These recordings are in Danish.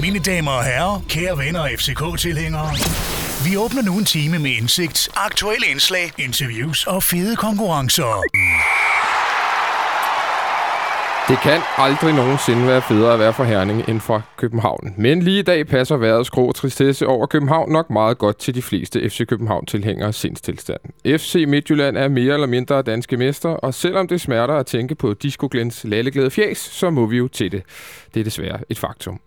Mine damer og herrer, kære venner og FCK-tilhængere. Vi åbner nu en time med indsigt, aktuelle indslag, interviews og fede konkurrencer. Det kan aldrig nogensinde være federe at være for Herning end for København. Men lige i dag passer vejrets grå tristesse over København nok meget godt til de fleste FC København-tilhængere sindstilstand. FC Midtjylland er mere eller mindre danske mester, og selvom det smerter at tænke på Disco Glens lalleglade fjæs, så må vi jo til det. Det er desværre et faktum.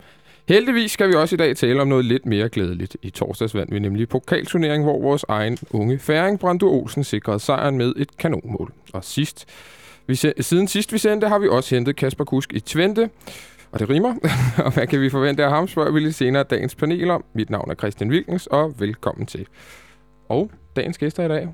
Heldigvis skal vi også i dag tale om noget lidt mere glædeligt. I torsdags vandt vi nemlig pokalturnering, hvor vores egen unge færing Brando Olsen sikrede sejren med et kanonmål. Og sidst, vi se, siden sidst vi sendte, har vi også hentet Kasper Kusk i Twente. Og det rimer. og hvad kan vi forvente af ham, spørger vi lidt senere dagens panel om. Mit navn er Christian Wilkens, og velkommen til. Og dagens gæster i dag.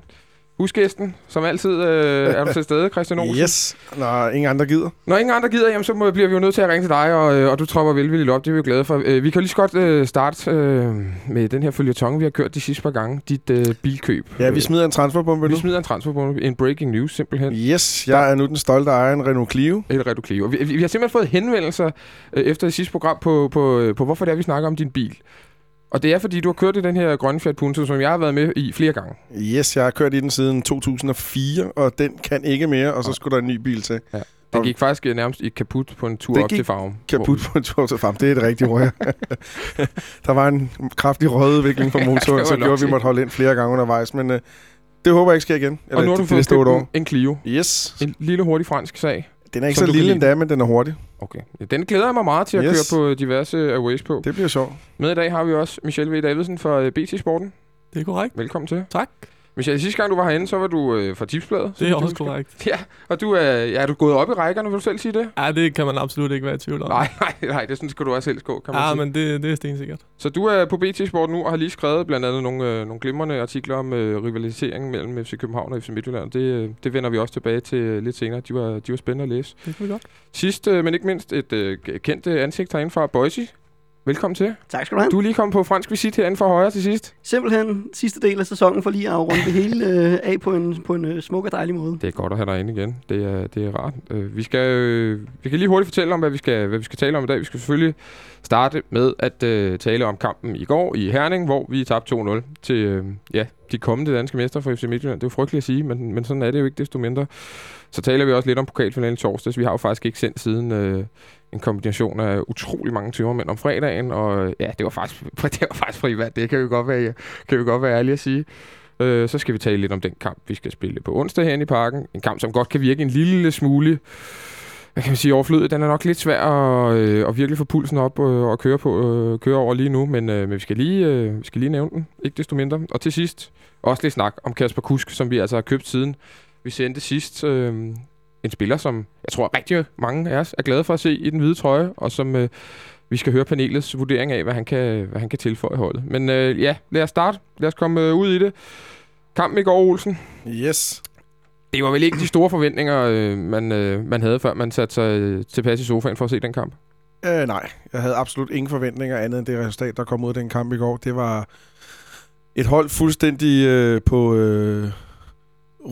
Husgæsten, som altid øh, er du til stede, Christian Olsen. Yes, når ingen andre gider. Når ingen andre gider, jamen, så må, bliver vi jo nødt til at ringe til dig, og, øh, og du tropper velvilligt op. Det er vi jo glade for. Øh, vi kan lige så godt øh, starte øh, med den her følgetong, vi har kørt de sidste par gange. Dit øh, bilkøb. Ja, vi smider en transferbombe Vi nu. smider en transferbombe. En breaking news, simpelthen. Yes, jeg er nu den stolte ejer af en Renault Clio. Et Renault Clio. Vi, vi, vi har simpelthen fået henvendelser øh, efter det sidste program på, på, øh, på, hvorfor det er, vi snakker om din bil. Og det er, fordi du har kørt i den her grønne Fiat Punto, som jeg har været med i flere gange. Yes, jeg har kørt i den siden 2004, og den kan ikke mere, og så skulle der en ny bil til. Ja. Den gik faktisk øh, nærmest i kaput på en tur Det op til farven. Kaput på en tur til farm. Det er et rigtigt ord, ja. Der var en kraftig rødudvikling på Ja, det motoren, var så gjorde vi sige. måtte holde ind flere gange undervejs, men øh, det håber jeg ikke sker igen. Og nu har du det, fået det en, en Clio. Yes. En lille hurtig fransk sag. Den er ikke så lille endda, men den er hurtig. Okay. Ja, Den glæder jeg mig meget til at Yes. køre på diverse Aways på. Det bliver sjovt. Med i dag har vi også Michelle V. Davidsen fra øh, BT Sporten. Det er korrekt. Velkommen til. Tak. Michelle, sidste gang du var herinde, så var du øh, fra Tipsbladet. Det er også korrekt. Ja, og du er, ja, er du gået op i rækkerne, vil du selv sige det? Ja, det kan man absolut ikke være i tvivl om. Nej, nej, nej, det skal du også selv gå, kan man Ja, sige. men det, det er stensikkert. Så du er på BT Sport nu og har lige skrevet blandt andet nogle, øh, nogle glimrende artikler om øh, rivaliseringen mellem FC København og FC Midtjylland. Det, øh, det vender vi også tilbage til øh, lidt senere. De var, de var spændende at læse. Det kan vi godt. Sidst, øh, men ikke mindst, et øh, kendt øh, ansigt herinde fra Boise. Velkommen til. Tak skal du have. Du er lige kommet på fransk visit herinde fra højre til sidst. Simpelthen sidste del af sæsonen for lige at runde det hele øh, af på en, på en øh, smuk og dejlig måde. Det er godt at have dig inde igen. Det er, det er rart. Øh, vi, skal, øh, vi kan lige hurtigt fortælle om, hvad vi, skal, hvad vi skal tale om i dag. Vi skal selvfølgelig starte med at øh, tale om kampen i går i Herning, hvor vi tabte 2-0 til øh, ja, de kommende danske mester for FC Midtjylland. Det er jo frygteligt at sige, men, men sådan er det jo ikke desto mindre. Så taler vi også lidt om pokalfinalen torsdags. Vi har jo faktisk ikke sendt siden øh, en kombination af utrolig mange tømmermænd om fredagen, og ja, det var faktisk, det var faktisk privat, Det kan vi godt være, kan vi godt være ærlige at sige. Øh, så skal vi tale lidt om den kamp, vi skal spille på onsdag herinde i parken. En kamp, som godt kan virke en lille smule hvad kan man sige, overflødet. Den er nok lidt svær at, øh, at virkelig få pulsen op øh, og køre, på, øh, køre over lige nu, men, øh, men vi, skal lige, øh, vi skal lige nævne den, ikke desto mindre. Og til sidst, også lidt snak om Kasper Kusk, som vi altså har købt siden vi sendte sidst. Øh, en spiller, som jeg tror rigtig mange af os er glade for at se i den hvide trøje, og som øh, vi skal høre panelets vurdering af, hvad han kan, hvad han kan tilføje holdet. Men øh, ja, lad os starte. Lad os komme øh, ud i det. Kampen i går, Olsen. Yes. Det var vel ikke de store forventninger, øh, man, øh, man havde, før man satte sig øh, tilpas i sofaen for at se den kamp. Øh, nej, jeg havde absolut ingen forventninger andet end det resultat, der kom ud af den kamp i går. Det var et hold fuldstændig øh, på øh,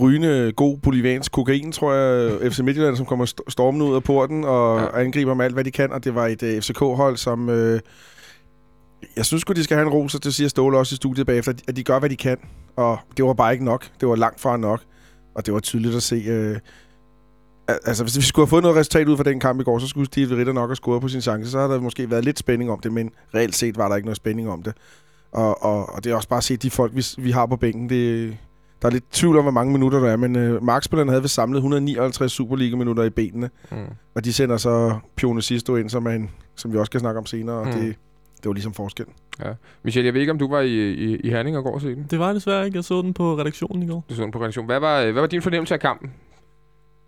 rygende god boliviansk kokain, tror jeg. FC Midtjylland, som kommer st- stormende ud af porten og Ja. angriber med alt, hvad de kan. Og det var et øh, FCK-hold, som... Øh, jeg synes godt de skal have en ros, og det siger Ståle også i studiet bagefter, at de- gør, hvad de kan. Og det var bare ikke nok. Det var langt fra nok. Og det var tydeligt at se... Øh, al- altså, hvis vi skulle have fået noget resultat ud fra den kamp i går, så skulle Steve Ritter nok have scoret på sin chance. Så havde der måske været lidt spænding om det, men reelt set var der ikke noget spænding om det. Og, og, og det er også bare at se de folk, vi, vi har på bænken. Det, der er lidt tvivl om, hvor mange minutter der er, men øh, markspillerne havde vist samlet 159 Superliga-minutter i benene. Mm. Og de sender så Pione Sisto ind, som, er en, som vi også skal snakke om senere, og Mm. det, det var ligesom forskel. Michelle, jeg ved ikke, om du var i, i, i Herning og går og se den. Det var jeg desværre ikke. Jeg så den på redaktionen i går. Du så den på redaktion. Hvad var, hvad var din fornemmelse af kampen?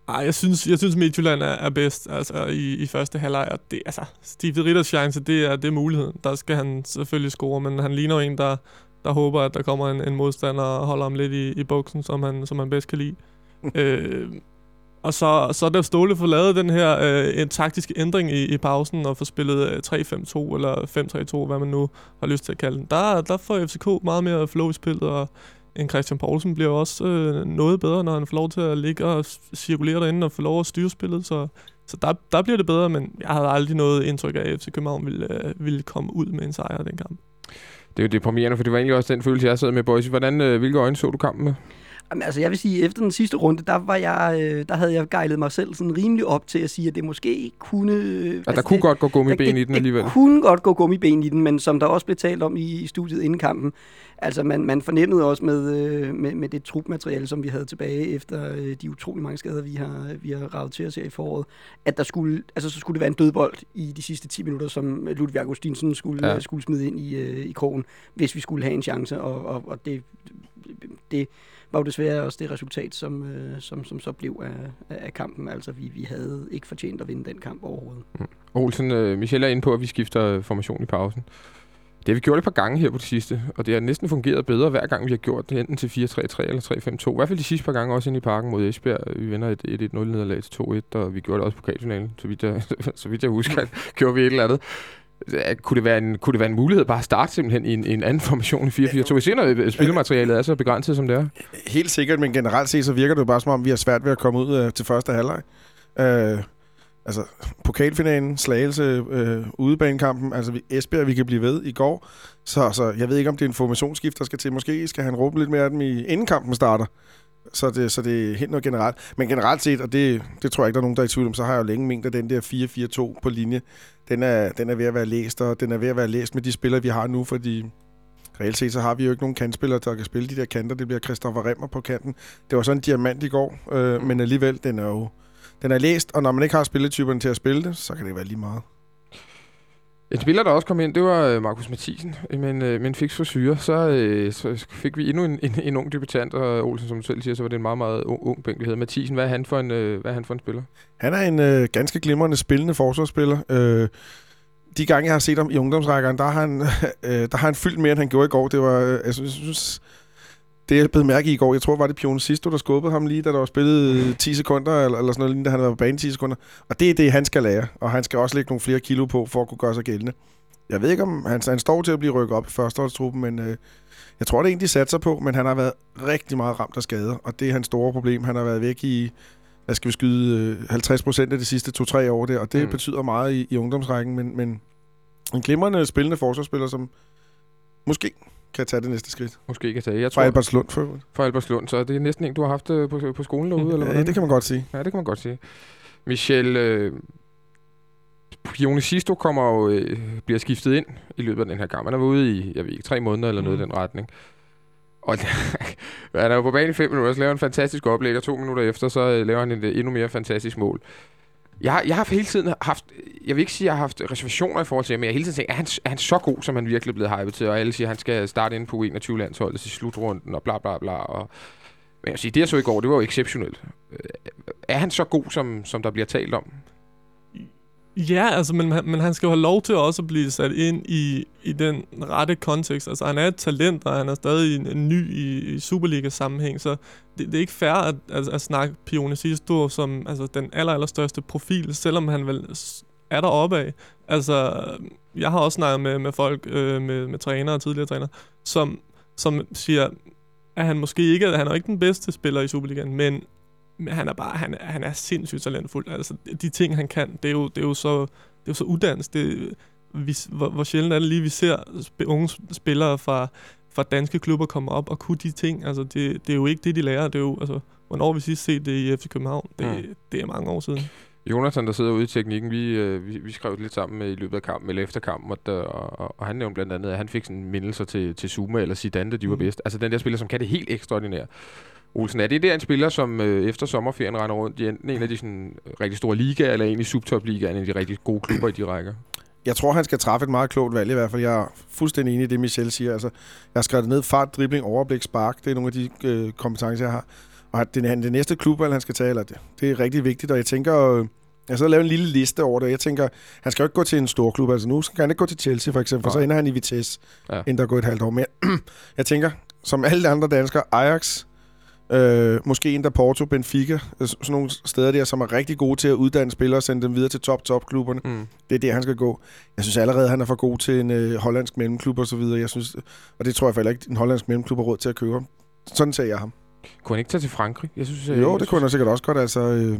Ej, jeg synes, jeg synes Midtjylland er, er bedst altså, i, i første halvleg. Og det, altså, Steve Ritters chance, det er, det er muligheden. Der skal han selvfølgelig score, men han ligner jo en, der, der håber, at der kommer en, en modstander og holder ham lidt i, i buksen, som han, som han bedst kan lide. øh, og så, så er der Ståle for lavet den her øh, en taktiske ændring i, i pausen og få spillet øh, 3-5-2 eller 5-3-2, hvad man nu har lyst til at kalde den. Der, der får FCK meget mere flow i spillet og en Christian Poulsen bliver også øh, noget bedre, når han får lov til at ligge og cirkulere derinde og få lov at styre spillet. Så, så der, der bliver det bedre, men jeg havde aldrig noget indtryk af, at FC København ville, øh, ville komme ud med en sejr i den kamp. Det er jo deprimerende, for det var egentlig også den følelse, jeg sad med, Boys. Hvordan, øh, hvilke øjne så du kampen med? Jamen, altså, jeg vil sige, efter den sidste runde, der, var jeg, øh, der havde jeg gejlet mig selv sådan rimelig op til at sige, at det måske kunne... Øh, Altså, der kunne det, godt gå gummiben det, i den alligevel. Det kunne godt gå gummiben i den, men som der også blev talt om i, i studiet inden kampen, altså man, man fornemmede også med, øh, med, med det trupmateriale, som vi havde tilbage efter øh, de utrolig mange skader, vi har, vi har ravet til os her i foråret, at der skulle, altså, så skulle det være en dødbold i de sidste 10 minutter, som Ludvig Augustinsen skulle, Ja. ja. skulle smide ind i, øh, i krogen, hvis vi skulle have en chance, og, og, og det, det var jo desværre også det resultat, som, øh, som, som så blev af, af kampen. Altså, vi, vi havde ikke fortjent at vinde den kamp overhovedet. Olsen, øh, Michel er inde på, at vi skifter formation i pausen. Det har vi gjort et par gange her på det sidste, og det har næsten fungeret bedre hver gang, vi har gjort det, enten til 4-3-3 eller 3-5-2. I hvert fald de sidste par gange også inde i parken mod Esbjerg. Vi vinder et 1-1-0 nederlag til 2-1, og vi gjorde det også på pokalfinalen, så vidt jeg, så vidt jeg husker, gjorde vi et eller andet. Ja, Kunne det, være en, kunne det være en mulighed bare at starte simpelthen i en, i en anden formation i 4-4-2? Vi ser, når spillematerialet er så begrænset, som det er. Helt sikkert, men generelt set, så virker det jo bare som om, vi har svært ved at komme ud øh, til første halvleg. Øh, altså, pokalfinalen, Slagelse, øh, udebanekampen, altså vi, Esbjerg, vi kan blive ved i går. Så, så jeg ved ikke, om det er en formationsskift, der skal til. Måske skal han råbe lidt mere af dem, i, inden kampen starter. Så det, så det er helt noget generelt. Men generelt set, og det, det tror jeg ikke, der er nogen, der er i tvivl om, så har jeg jo længe ment, at den der 4-4-2 på linje, den er, den er ved at være læst, og den er ved at være læst med de spillere, vi har nu, fordi reelt set, så har vi jo ikke nogen kantspillere, der kan spille de der kanter. Det bliver Christoffer Remmer på kanten. Det var sådan en diamant i går, øh, men alligevel, den er jo den er læst, og når man ikke har spilletyperne til at spille det, så kan det være lige meget. En spiller, der også kom ind, det var øh, Markus Mathisen, men, øh, men fik frisyre. Så, øh, så fik vi endnu en, en, en ung debutant, og Olsen, som du selv siger, så var det en meget, meget ung, ung bænk, vi havde. Mathisen, hvad er han for en, øh, hvad er han for en spiller? Han er en øh, ganske glimrende spillende forsvarsspiller. Øh, de gange, jeg har set ham i ungdomsrækkerne, der har han, øh, der har han fyldt mere, end han gjorde i går. Det var, øh, jeg jeg synes det jeg blev mærke i går, jeg tror, var det Pione Sisto, der skubbede ham lige, da der var spillet øh, 10 sekunder, eller, eller sådan noget, lignende, da han var på banen 10 sekunder. Og det er det, han skal lære, og han skal også lægge nogle flere kilo på, for at kunne gøre sig gældende. Jeg ved ikke, om han, han står til at blive rykket op i førsteholdstruppen, men øh, jeg tror, det er en, de satser på, men han har været rigtig meget ramt af skader, og det er hans store problem. Han har været væk i, hvad skal vi skyde, øh, 50 procent af de sidste 2-3 år der, og det Mm. mm. betyder meget i, i ungdomsrækken, men, men en glimrende spillende forsvarsspiller, som måske kan tage det næste skridt. Måske kan tage. Jeg Fra tror, Albertslund for øvrigt. fra Albertslund, så det er næsten en, du har haft øh, på, på skolen derude, eller Ja, hvordan? det kan man godt sige. Ja, det kan man godt sige. Michel, øh, Pione Sisto kommer jo, øh, bliver skiftet ind i løbet af den her kamp. Han er ude i, jeg ved ikke, tre måneder eller noget i Mm. den retning. Og han er jo på banen i fem minutter, så laver han en fantastisk oplæg, og to minutter efter, så øh, laver han et øh, endnu mere fantastisk mål. Jeg, har- jeg har hele tiden haft, jeg vil ikke sige, at jeg har haft reservationer i forhold til ham, men jeg har hele tiden tænkt, er han, er han så god, som han virkelig er blevet hypet til, og alle siger, at han skal starte inde på 21 landsholdet til slutrunden, og bla bla bla, og men jeg vil sige, det jeg så i går, det var jo exceptionelt. Øh, er han så god, som, som der bliver talt om? Ja, altså, men, men han skal jo have lov til også at blive sat ind i, i den rette kontekst. Altså, han er et talent, og han er stadig en, ny i, i Superliga-sammenhæng, så det, det er ikke fair at, at, at snakke Pione Sisto som altså, den aller, aller største profil, selvom han vel er deroppe af. Altså, jeg har også snakket med, med folk, øh, med, med trænere og tidligere trænere, som, som siger, at han måske ikke han er ikke den bedste spiller i Superligaen, men men han er bare, han, er- han er sindssygt talentfuld. Altså, de ting, han kan, det er jo, det er jo så, det er jo så uddannelse. Det, vi, hvor, hvor sjældent er det lige, vi ser unge spillere fra, fra danske klubber komme op og kunne de ting. Altså, det, det er jo ikke det, de lærer. Det er jo, altså, hvornår vi sidst set det i FC København? Det, Mm. mm. det er mange år siden. Jonathan, der sidder ude i teknikken, vi, øh, vi, vi skrev lidt sammen med i løbet af kampen, eller efter kampen, og, og, og han nævnte blandt andet, at han fik sådan mindelser til, til Zuma eller Zidane, da de var Mhm. bedst. Altså den der spiller, som kan det helt ekstraordinært. Olsen, er det der en spiller, som øh, efter sommerferien render rundt i enten en af de sådan, rigtig store ligaer, eller en i subtop-ligaen, en af de rigtig gode klubber i de rækker? Jeg tror, han skal træffe et meget klogt valg i hvert fald. Jeg er fuldstændig enig i det, Michel siger. Altså, jeg har skrevet ned. Fart, dribling, overblik, spark. Det er nogle af de øh, kompetencer, jeg har. Og det, han, det næste klubvalg, han skal tage, eller det, det er rigtig vigtigt. Og jeg tænker, øh, jeg så lavet en lille liste over det. Jeg tænker, han skal jo ikke gå til en stor klub. Altså nu skal han ikke gå til Chelsea for eksempel, for så ender han i Vitesse, ja. inden der går et halvt år mere. jeg tænker, som alle andre danskere, Ajax, øh, måske endda Porto, Benfica, øh, sådan nogle steder der, som er rigtig gode til at uddanne spillere og sende dem videre til top-top-klubberne. Mm. Det er der, han skal gå. Jeg synes allerede, han er for god til en øh, hollandsk mellemklub og så videre. Jeg synes, og det tror jeg faktisk ikke, en hollandsk mellemklub har råd til at købe ham. Sådan ser jeg ham. Kunne han ikke tage til Frankrig? Jeg synes, Jo, det kunne han sikkert også godt. Altså, øh,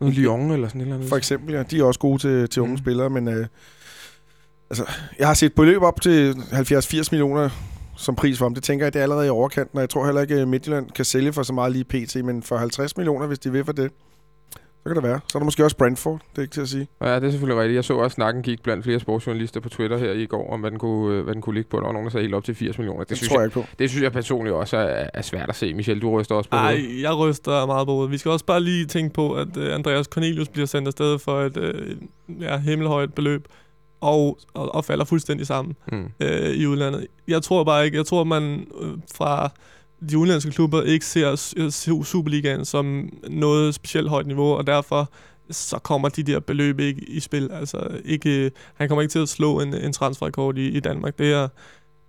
Noget Lyon eller sådan et eller andet. for eksempel, ja, de er også gode til, til unge mm. spillere, men øh, altså, jeg har set beløb op til 70-80 millioner som pris for ham. Det tænker jeg, det er allerede i overkanten, og jeg tror heller ikke, at Midtjylland kan sælge for så meget lige pt, men for 50 millioner, hvis de vil for det, så kan det være. Så er der måske også Brentford, det er ikke til at sige. Ja, det er selvfølgelig rigtigt. Jeg så også, at snakken gik blandt flere sportsjournalister på Twitter her i går, om hvad den kunne, øh, hvad den kunne ligge på. Der var nogen, der sagde helt op til 80 millioner. Det, Det, synes tror jeg, jeg ikke på. det synes jeg personligt også er, er svært at se. Michel, du ryster også på hovedet. Ej, jeg ryster meget på hovedet. Vi skal også bare lige tænke på, at uh, Andreas Cornelius bliver sendt afsted for et uh, ja, himmelhøjt beløb, og, og, og falder fuldstændig sammen Mm. uh, i udlandet. Jeg tror bare ikke, jeg tror, man uh, fra de udenlandske klubber ikke ser s- Superligaen som noget specielt højt niveau, og derfor så kommer de der beløb ikke i spil. Altså, ikke, han kommer ikke til at slå en, en transferrekord i, i Danmark. Det er,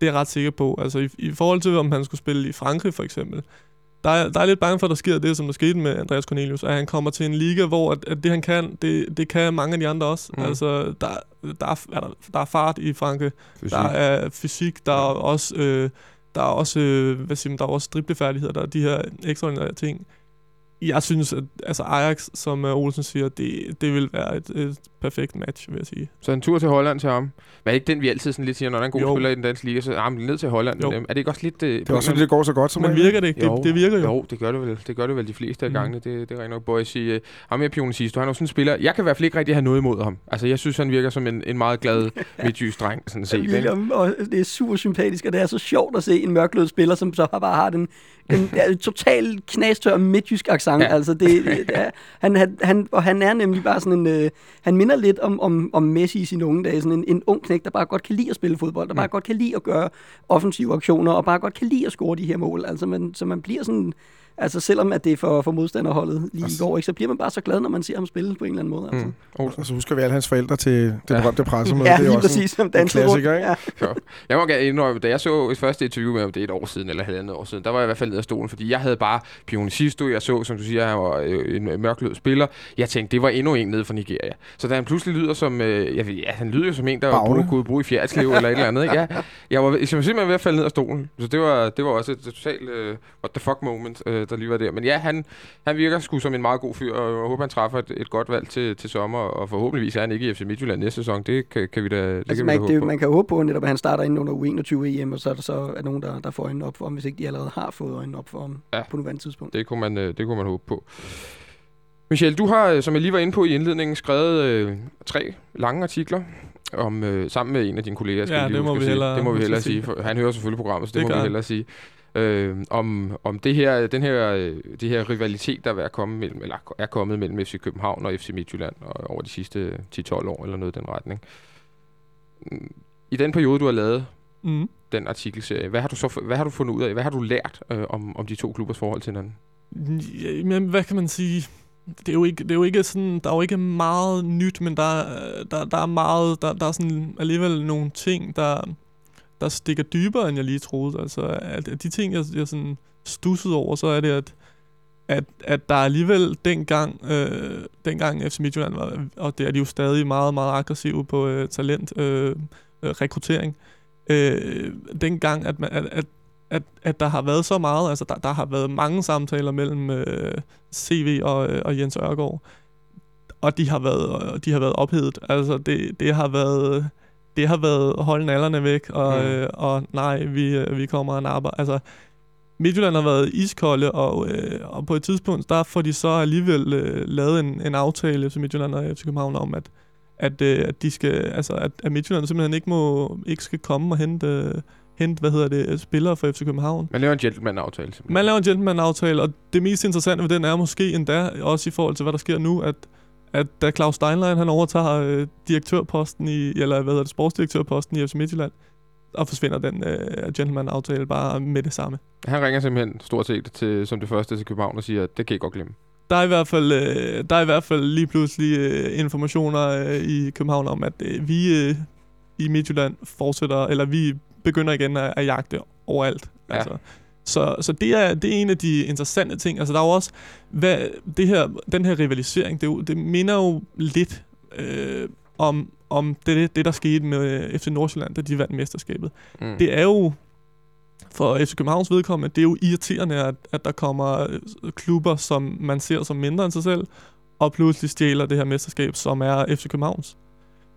det er jeg ret sikker på. Altså, i, i forhold til, om han skulle spille i Frankrig, for eksempel, der er, der er lidt bange for, at der sker det, som der skete med Andreas Cornelius, at han kommer til en liga, hvor at, at det, han kan, det, det kan mange af de andre også. Mm. Altså, der, der, er, er der, der er fart i Frankrig, Fysik. der er fysik, der er også, øh, der er også, øh, hvad siger man, der er også driblefærdigheder, der er de her ekstraordinære ting. Jeg synes, at altså Ajax, som øh, Olsen siger, det, det vil være et, et perfekt match, vil jeg sige. Så en tur til Holland til ham. Men er det ikke den, vi altid sådan lidt siger, når der er en god Jo. spiller i den danske liga, så er han ned til Holland. Jo. Jo. Er det ikke også lidt... Øh, Det er også fordi, det går så godt som Men virker det ikke? Det, Jo. det virker jo. Jo, det gør det vel. Det gør det vel de fleste af Mhm. gangene. Det, det er rent nok. Boy sige, uh, ham her Pione Sisto, han er jo sådan en spiller. Jeg kan i hvert fald ikke rigtig have noget imod ham. Altså, jeg synes, han virker som en, en meget glad midtjysk dreng, sådan set. William, og det er super sympatisk, og det er så sjovt at se en mørklød spiller, som så bare har den en, ja, total knastør midtjysk accent. Ja. Ja. Altså det, det er, han, han, han, og han er nemlig bare sådan en, øh, han minder lidt om, om, om Messi i sine unge dage. Sådan en, en ung knæk, der bare godt kan lide at spille fodbold, der Mm. bare godt kan lide at gøre offensive aktioner, og bare godt kan lide at score de her mål. Altså man, så man bliver sådan, altså selvom at det er for, for modstanderholdet lige i Altså- går, ikke, så bliver man bare så glad, når man ser ham spille på en eller anden måde. Altså. Mm. Og så husker vi alle hans forældre til det Ja. berømte pressemøde. Ja, det er lige også præcis som en danser rundt. klassiker, ikke? Ja. Jeg må gerne indrømme, da jeg så et første interview med ham, det er et år siden, eller halvandet år siden, der var jeg i hvert fald nede af stolen, fordi jeg havde bare Pione Sisto, jeg så, som du siger, han var øh, en mørklød spiller. Jeg tænkte, det var endnu en nede fra Nigeria. Så da han pludselig lyder som, øh, jeg ved, ja, han lyder jo som en, der Bagne. bruger, kunne bruge i fjerdslev eller et eller andet. Ikke? Ja, jeg var, jeg var simpelthen ved at falde ned af stolen. Så det var, det var også et totalt øh, what the fuck moment, øh, der lige var der. Men ja, han, han virker sgu som en meget god fyr, og jeg håber, han træffer et, et godt valg til, til sommer, og forhåbentligvis er han ikke i FC Midtjylland næste sæson. Det kan, kan vi da, det Altså, kan man, vi da det, håbe på. man kan håbe på, netop, at han starter inden under U21-EM, og så er der så er nogen, der, der får øjnene op for ham, hvis ikke de allerede har fået øjnene op for ham Ja. på nuværende tidspunkt. Det kunne man, øh, det kunne man håbe på. Michel, du har, øh, som jeg lige var inde på i indledningen, skrevet øh, tre lange artikler om, øh, sammen med en af dine kolleger. Skal Ja, lige det må vi sige. hellere- det må vi hellere sige. sige. Han hører selvfølgelig programmet, så det, Det må vi hellere sige. Øh, om, om det her, den her, øh, det her rivalitet, der er kommet mellem, eller er kommet mellem FC København og FC Midtjylland og over de sidste 10-12 år, eller noget i den retning. Mm, I den periode, du har lavet Mm. den artikelserie, hvad har du så hvad har du fundet ud af? Hvad har du lært øh, om, om de to klubbers forhold til hinanden? Ja, men hvad kan man sige? Det er jo ikke, det er jo ikke sådan, der er jo ikke meget nyt, men der, er- der, der er meget, der, der er sådan alligevel nogle ting, der, der stikker dybere, end jeg lige troede. Altså, at, at de ting, jeg, jeg sådan stussede over, så er det, at, at, at der alligevel dengang, øh, dengang FC Midtjylland var, og det er de jo stadig meget, meget aggressive på øh, talent, øh, øh, rekruttering, øh, dengang, at, man, at, at at, at der har været så meget, altså der, der har været mange samtaler mellem øh, CV og, øh, og Jens Ørgaard, og de har været, de har været ophedet. Altså det, det har været det har været holde nallerne væk, og, Mm. øh, og nej, vi, øh, vi kommer og napper. Altså, Midtjylland har været iskolde, og, øh, og på et tidspunkt, der får de så alligevel øh, lavet en, en aftale til Midtjylland og FC København om, at, at, øh, at, de skal, altså, at, at Midtjylland simpelthen ikke, må, ikke skal komme og hente, øh, hente hvad hedder det, spillere fra FC København. Man laver en gentleman-aftale. Man laver en gentleman-aftale, og det mest interessante ved den er måske endda, også i forhold til, hvad der sker nu, at, at da Claus Steinlein han overtager øh, direktørposten i, eller hvad hedder det, sportsdirektørposten i FC Midtjylland, og forsvinder den øh, gentleman-aftale bare med det samme. Han ringer simpelthen stort set til, som det første til København og siger, at det kan I godt glemme. Der er i hvert fald, øh, der er i hvert fald lige pludselig øh, informationer øh, i København om, at øh, vi øh, i Midtjylland fortsætter, eller vi begynder igen at, at jagte overalt. Ja. Altså. Så, så det, er, det er en af de interessante ting. Altså der er jo også, hvad, det her, den her rivalisering, det, jo, det minder jo lidt øh, om, om det, det, der skete med FC Nordsjælland, da de vandt mesterskabet. Mm. Det er jo for FC Københavns vedkommende, det er jo irriterende, at, at der kommer øh, klubber, som man ser som mindre end sig selv, og pludselig stjæler det her mesterskab, som er FC Københavns.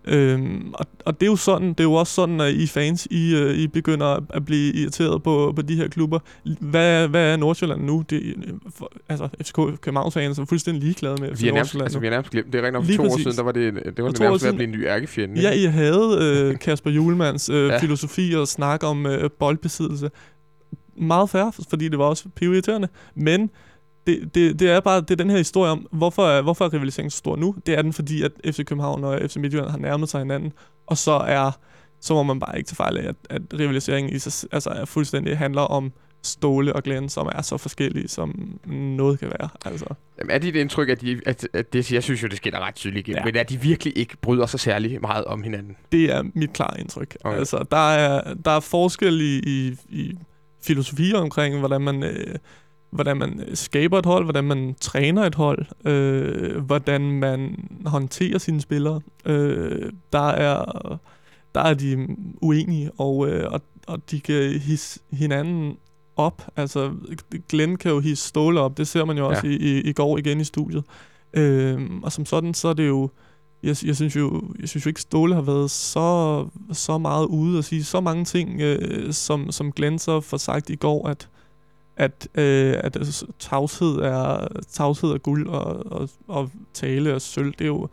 Øhm, og, og det er jo sådan, det er jo også sådan, at I fans, I, uh, I begynder at blive irriteret på, på de her klubber. Hvad, hvad er Nordsjælland nu? Det, for, altså, FCK Københavns fans er fuldstændig ligeglade med Vi har nærmest, Nordsjælland altså, nu. vi har nærmest glemt. Det er rent Lige to år præcis. siden, der var det, det var det år nærmest ved at blive en ny ærkefjende. Ja, I havde øh, Kasper Julemands øh, ja. filosofi og snak om øh, boldbesiddelse. Meget færre, fordi det var også pivirriterende. Men det, det, det er bare det er den her historie om, hvorfor er, hvorfor er rivaliseringen så stor nu? Det er den, fordi at FC København og FC Midtjylland har nærmet sig hinanden. Og så er så må man bare ikke tage fejl af, at, at rivaliseringen i sig, altså er fuldstændig handler om Ståle og Glenn, som er så forskellige, som noget kan være. Altså. Jamen, er dit indtryk, at, de, at, at det, jeg synes jo, det skinner ret tydeligt igennem, ja. Men at de virkelig ikke bryder sig særlig meget om hinanden? Det er mit klare indtryk. Okay. Altså, der er, der er forskel i, i, i filosofier omkring, hvordan man, øh, hvordan man øh, skaber et hold, hvordan man træner et hold, øh, hvordan man håndterer sine spillere. Øh, der er der er de uenige, og, øh, og, og de kan hisse hinanden op. Altså, Glenn kan jo hisse Ståle op, det ser man jo også Ja. i, i, i går igen i studiet. Øh, og som sådan, så er det jo jeg, jeg, synes jo, jeg synes jo ikke, Ståle har været så, så meget ude og sige så mange ting, øh, som, som Glenn så får sagt i går, at, at, øh, at altså, tavshed er, tavshed er guld, og, og, og tale er sølv. Det, er jo,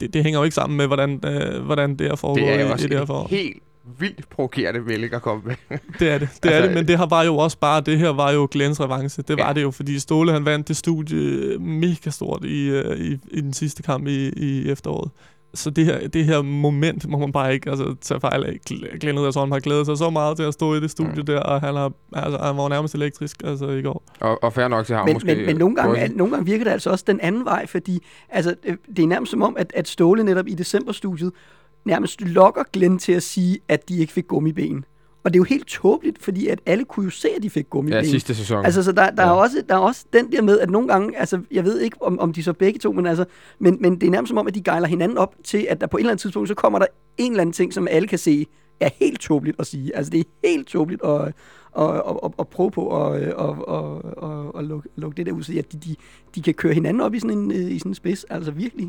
det, det hænger jo ikke sammen med, hvordan, øh, hvordan det er foregået Det er jo i, også i det her helt vildt provokerende melding at komme med. Det er det, det er Altså, det, men det her var jo også bare, det her var jo Glens revanche. Det var Ja. det jo, fordi Ståle han vandt det studie mega stort i, øh, i, i den sidste kamp i, i efteråret. Så det her, det her moment må man bare ikke altså, tage fejl af. Gl- Glenn Ederson har glædet sig så meget til at stå i det studie Mm. der, og han, har, altså, han var nærmest elektrisk altså, i går. Og, og fair nok til ham Men, måske. men, men nogle, gange, er- nogle gange virker det altså også den anden vej, fordi altså, øh, det er nærmest som om, at, at Ståle netop i decemberstudiet nærmest lokker Glenn til at sige, at de ikke fik gummiben. Og det er jo helt tåbeligt, fordi at alle kunne jo se, at de fik gummiben. Ja, sidste sæson. Altså, så der, der, Ja. ja. er også, der er også den der med, at nogle gange, altså, jeg ved ikke, om, om de så begge to, men, altså, men, men det er nærmest som om, at de gejler hinanden op til, at der på et eller andet tidspunkt, så kommer der en eller anden ting, som alle kan se, er helt tåbeligt at sige. Altså, det er helt tåbeligt at, at, at, at prøve på at, at, at, at, at lukke, lukke det der ud, så at de, de, de kan køre hinanden op i sådan en, øh, i sådan en spids. Altså, virkelig.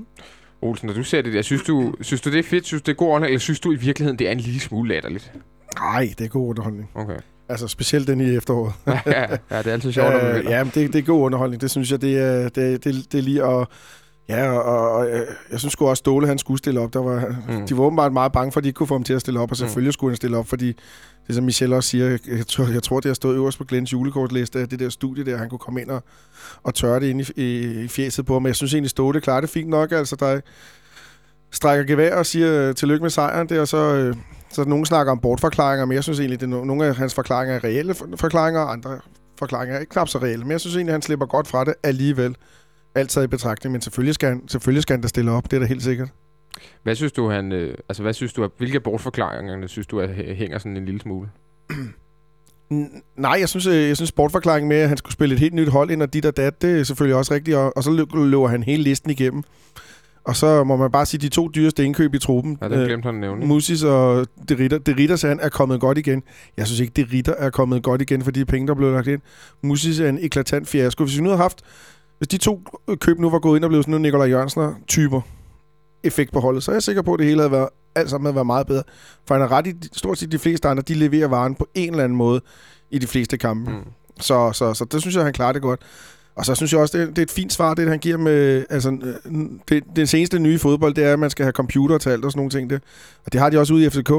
Olsen, når du ser det der, synes du, synes du det er fedt? Synes du det er god underholdning, eller synes du i virkeligheden, det er en lille smule latterligt? Nej, det er god underholdning. Okay. Altså, specielt den i efteråret. ja, ja, det er altid sjovt, når man Øh, vinder. ja, men det, det er god underholdning. Det synes jeg, det er, det, det, det er lige at... Ja, og, og, og øh, jeg synes sgu også, Ståle han skulle stille op. Der var, Mm. De var åbenbart meget bange for, at de ikke kunne få ham til at stille op, og selvfølgelig mm. skulle han stille op, fordi det som Michelle også siger, jeg, tror, jeg tror, det har stået øverst på Glens julekortliste, det der studie der, han kunne komme ind og, og tørre det ind i, i, i fjeset på. Men jeg synes egentlig, Ståle klarer det fint nok. Altså, der strækker gevær og siger øh, tillykke med sejren der, og så... Øh, så nogen snakker om bortforklaringer, men jeg synes egentlig, at nogle af hans forklaringer er reelle for- forklaringer, og andre forklaringer er ikke knap så reelle. Men jeg synes egentlig, at han slipper godt fra det alligevel. Alt taget i betragtning, men selvfølgelig skal, han, selvfølgelig skal han da stille op, det er da helt sikkert. Hvad synes du, han, øh, altså, hvad synes du, at, hvilke bortforklaringer synes du, at hæ- hænger sådan en lille smule? Nej, jeg synes, øh, jeg synes sportforklaringen med, at han skulle spille et helt nyt hold ind og dit og dat, det er selvfølgelig også rigtigt, og, og så lø- løber han hele listen igennem. Og så må man bare sige, de to dyreste indkøb i truppen, Ja, den glemte han nævne. Musis og De Ritter. De Ritter han er kommet godt igen. Jeg synes ikke, De Ritter er kommet godt igen for de penge, der blev lagt ind. Musis er en eklatant fiasko. Hvis vi nu havde haft, hvis de to køb nu var gået ind og blevet sådan nogle Nikolaj Jørgensen-typer effekt på holdet, så er jeg sikker på, at det hele havde været, alt sammen havde været meget bedre. For han er ret i, stort set de fleste andre, de leverer varen på en eller anden måde i de fleste kampe. Mm. Så, så, så det synes jeg, han klarer det godt. Og så synes jeg også, det det er et fint svar, det han giver med... Altså, øh, det, det seneste nye fodbold, det er, at man skal have computer til alt og sådan nogle ting. Det. Og det har de også ude i FCK.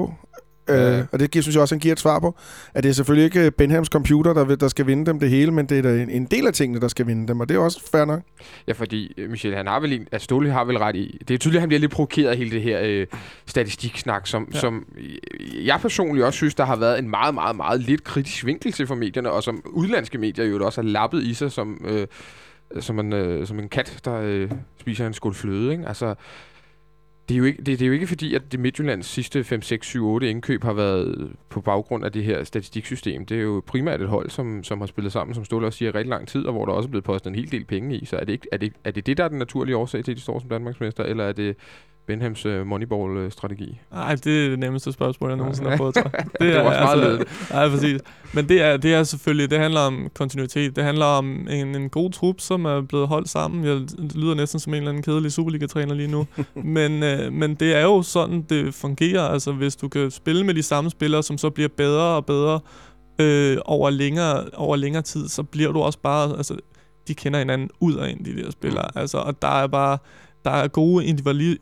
Øh, og det giver, synes jeg også, han giver et svar på. At det er selvfølgelig ikke Benhams computer, der, der skal vinde dem det hele, men det er en, en del af tingene, der skal vinde dem. Og det er også fair nok. Ja, fordi øh, Michel, han har vel en, altså Ståle har vel ret i, det er tydeligt, at han bliver lidt provokeret af hele det her øh, statistiksnak, som, ja. Ja. som øh, jeg personligt også synes, der har været en meget, meget, meget lidt kritisk vinkel til for medierne, og som udlandske medier jo også har lappet i sig som, øh, som, en, øh, som en kat, der øh, spiser en skål fløde, ikke? Altså, det er, jo ikke, det, det er jo ikke fordi, at det Midtjyllands sidste 5, 6, 7, 8 indkøb har været øh, på baggrund af det her statistiksystem. Det er jo primært et hold, som, som har spillet sammen, som Ståle også siger, rigtig lang tid, og hvor der også er blevet postet en hel del penge i. Så er det, ikke, er det, er det det, der er den naturlige årsag til, at de står som Danmarksmester, eller er det Benhams øh, Moneyball-strategi? Nej, det er det nemmeste spørgsmål, jeg nogensinde har fået, tror jeg. Det var også meget ledet. Nej, præcis. Men det er, det er selvfølgelig, det handler om kontinuitet. Det handler om en, en god trup, som er blevet holdt sammen. Jeg lyder næsten som en eller anden kedelig Superliga-træner lige nu. men, øh, men det er jo sådan, det fungerer. Altså, hvis du kan spille med de samme spillere, som så bliver bedre og bedre øh, over, længere, over længere tid, så bliver du også bare... Altså, de kender hinanden ud af en, de der spillere. Mm. Altså, og der er bare der er gode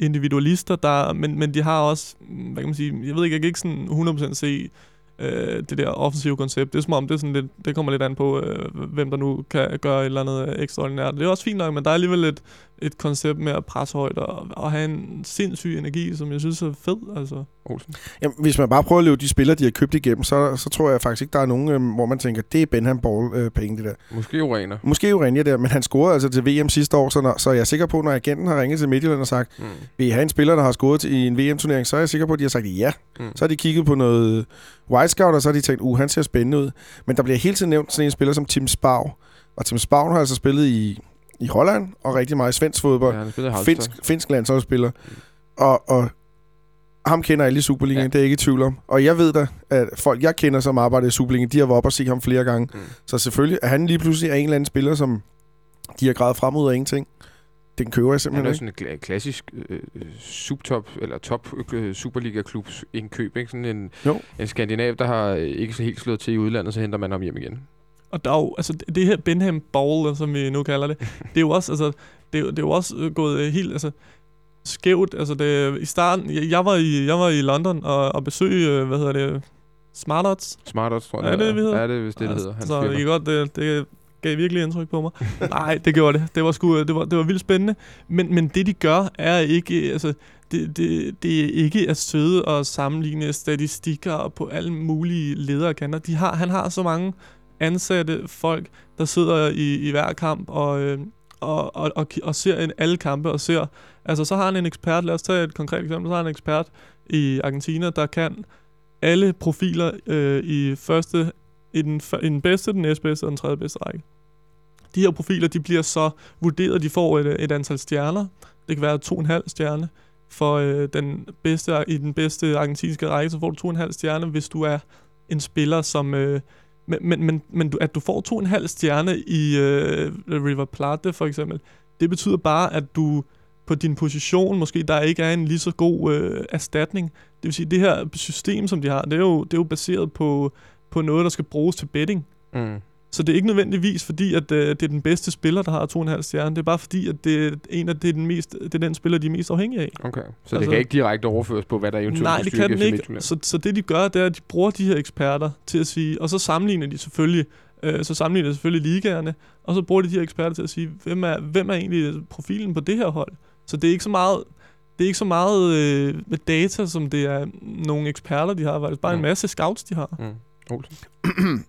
individualister, der, men, men de har også, mm, hvad kan man sige, jeg ved ikke, jeg kan ikke sådan 100% se øh, det der offensive koncept. Det er som om, det, er sådan lidt, det kommer lidt an på, øh, hvem der nu kan gøre et eller andet øh, ekstraordinært. Det er også fint nok, men der er alligevel et, et koncept med at presse højt og, og have en sindssyg energi, som jeg synes er fed. Altså. Olsen. Jamen, hvis man bare prøver at leve de spillere, de har købt igennem, så, så tror jeg faktisk ikke, der er nogen, øh, hvor man tænker, det er Benham Ball-penge, øh, det der. Måske Urena. Måske Urena der, men han scorede altså til VM sidste år, så, når, så jeg er sikker på, når agenten har ringet til Midtjylland og sagt, mm. vil I have en spiller, der har scoret til, i en VM-turnering, så er jeg sikker på, at de har sagt ja. Mm. Så har de kigget på noget White Scout, og så har de tænkt, uh, han ser spændende ud. Men der bliver hele tiden nævnt sådan en spiller som Tim Spau. Og Tim Spau har altså spillet i i Holland, og rigtig meget i svensk fodbold. Ja, finsk, finsk landsholdsspiller. Mm. Og, og ham kender alle i Superligaen, ja. det er jeg ikke i tvivl om. Og jeg ved da, at folk, jeg kender, som arbejder i Superligaen, de har været op og se ham flere gange. Mm. Så selvfølgelig er han lige pludselig en eller anden spiller, som de har gravet frem ud af ingenting. Den køber jeg simpelthen ikke. Det er sådan en klassisk øh, subtop, eller top øh, Superliga-klub indkøb. Ikke? Sådan en, jo. en skandinav, der har ikke så helt slået til i udlandet, så henter man ham hjem igen. Og der er jo, altså det her Benham Ball, som vi nu kalder det, det er jo også, altså, det er, det er jo også øh, gået øh, helt, altså, skævt. Altså det, i starten, jeg, jeg, var i, jeg var i London og, og besøgte, øh, hvad hedder det, Smartots. Smartots, tror jeg. Er det, det, hedder? Ja, det er vist det, det altså, hedder. så det godt, det, det gav virkelig indtryk på mig. Nej, det gjorde det. Det var, sgu, det var, det var vildt spændende. Men, men det, de gør, er ikke... Altså, det, det, det er ikke at søde og sammenligne statistikker på alle mulige ledere kanter. De har, han har så mange ansatte folk, der sidder i, i hver kamp og, øh, og, og, og, og ser en, alle kampe og ser... Altså, så har han en ekspert, lad os tage et konkret eksempel, så har han en ekspert i Argentina, der kan alle profiler øh, i første, i den, i den bedste, den næstbedste og den tredje bedste række. De her profiler, de bliver så vurderet, de får et, et antal stjerner. Det kan være to en halv stjerne. For øh, den bedste, i den bedste argentinske række, så får du to en halv stjerne, hvis du er en spiller, som, øh, men, men, men, men du, at du får to en halv stjerne i øh, River Plate for eksempel, det betyder bare, at du på din position måske der ikke er en lige så god øh, erstatning. Det vil sige, det her system, som de har, det er jo, det er jo baseret på, på noget, der skal bruges til betting. Mm. Så det er ikke nødvendigvis fordi, at øh, det er den bedste spiller, der har to en halv stjerne. Det er bare fordi, at det er, en af, det er, den, mest, det er den spiller, de er mest afhængige af. Okay, så altså, det kan ikke direkte overføres på, hvad der eventuelt Nej, det kan den ikke. Så, så det de gør, det er, at de bruger de her eksperter til at sige, og så sammenligner de selvfølgelig øh, så sammenligner de selvfølgelig ligaerne, og så bruger de de her eksperter til at sige, hvem er, hvem er egentlig profilen på det her hold? Så det er ikke så meget, det er ikke så meget øh, med data, som det er nogle eksperter, de har, faktisk bare mm. en masse scouts, de har. Mm.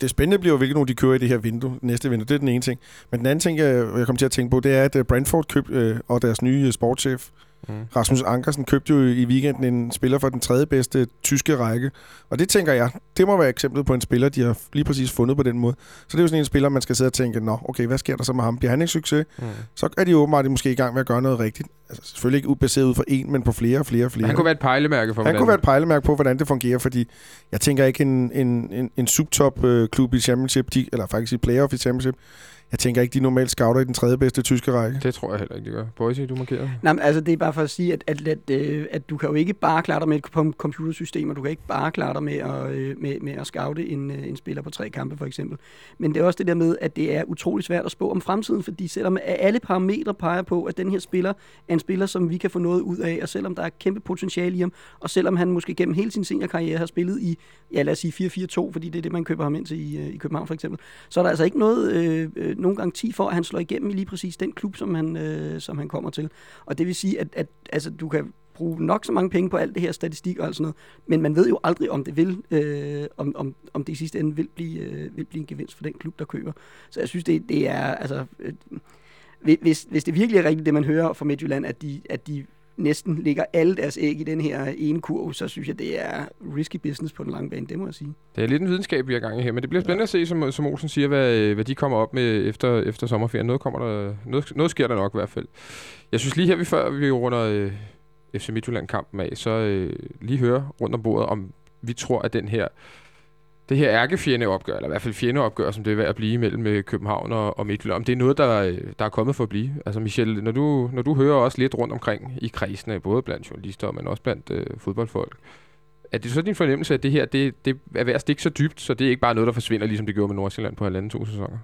det spændende bliver jo, hvilke nogle de kører i det her vindue, næste vindue. Det er den ene ting. Men den anden ting, jeg, jeg kommer til at tænke på, det er, at Brentford køb, øh, og deres nye sportschef, Mm. Rasmus Ankersen købte jo i weekenden en spiller for den tredje bedste tyske række. Og det tænker jeg, det må være eksemplet på en spiller, de har lige præcis fundet på den måde. Så det er jo sådan en spiller, man skal sidde og tænke, nå, okay, hvad sker der så med ham? Bliver han ikke succes? Mm. Så er de åbenbart måske i gang med at gøre noget rigtigt. Altså, selvfølgelig ikke baseret ud for en, men på flere og flere og flere. han kunne være et pejlemærke for, Han hvordan... kunne være et pejlemærke på, hvordan det fungerer, fordi jeg tænker ikke en, en, en, en subtop-klub i Championship, de, eller faktisk i playoff i Championship, jeg tænker ikke, de normalt scouter i den tredje bedste tyske række. Det tror jeg heller ikke, de gør. Boise, du markerer. Nej, men altså det er bare for at sige, at, at, at, øh, at du kan jo ikke bare klare dig med et computersystem, og du kan ikke bare klare dig med at, øh, med, med at scoute en, øh, en spiller på tre kampe, for eksempel. Men det er også det der med, at det er utrolig svært at spå om fremtiden, fordi selvom alle parametre peger på, at den her spiller er en spiller, som vi kan få noget ud af, og selvom der er kæmpe potentiale i ham, og selvom han måske gennem hele sin seniorkarriere har spillet i, ja lad os sige 4-4-2, fordi det er det, man køber ham ind til i, i København for eksempel, så er der altså ikke noget, øh, nogen garanti for, at han slår igennem i lige præcis den klub, som han, øh, som han kommer til. Og det vil sige, at, at altså, du kan bruge nok så mange penge på alt det her statistik og sådan noget, men man ved jo aldrig, om det vil, øh, om, om, om det i sidste ende vil blive, øh, vil blive en gevinst for den klub, der køber. Så jeg synes, det, det er, altså, øh, hvis, hvis det virkelig er rigtigt, det man hører fra Midtjylland, at de, at de næsten ligger alle deres æg i den her ene kurv, så synes jeg, det er risky business på den lange bane, det må jeg sige. Det er lidt en videnskab, vi har gang i her, men det bliver spændende ja. at se, som, som Olsen siger, hvad, hvad de kommer op med efter, efter sommerferien. Noget, kommer der, noget, noget sker der nok i hvert fald. Jeg synes lige her, vi før vi runder, øh, FC Midtjylland-kampen af, så øh, lige høre rundt om bordet, om vi tror, at den her det her ærkefjendeopgør, eller i hvert fald fjendeopgør, som det er ved at blive mellem øh, København og, og Midtjylland, om det er noget, der, øh, der er kommet for at blive. Altså Michel, når du, når du hører også lidt rundt omkring i kredsene, både blandt journalister, men også blandt øh, fodboldfolk, er det så din fornemmelse, at det her det, det er ved at stikke så dybt, så det er ikke bare noget, der forsvinder, ligesom det gjorde med Nordsjælland på halvanden to sæsoner?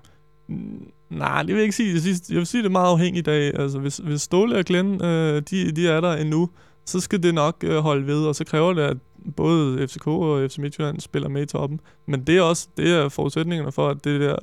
Mm, Nej, det vil jeg ikke sige. Jeg, vil sige, jeg vil sige, det er meget afhængigt af, altså hvis, hvis Ståle og Glenn, øh, de, de er der endnu, så skal det nok øh, holde ved, og så kræver det, at både FCK og FC Midtjylland spiller med i toppen. Men det er også det er forudsætningerne for, at det der,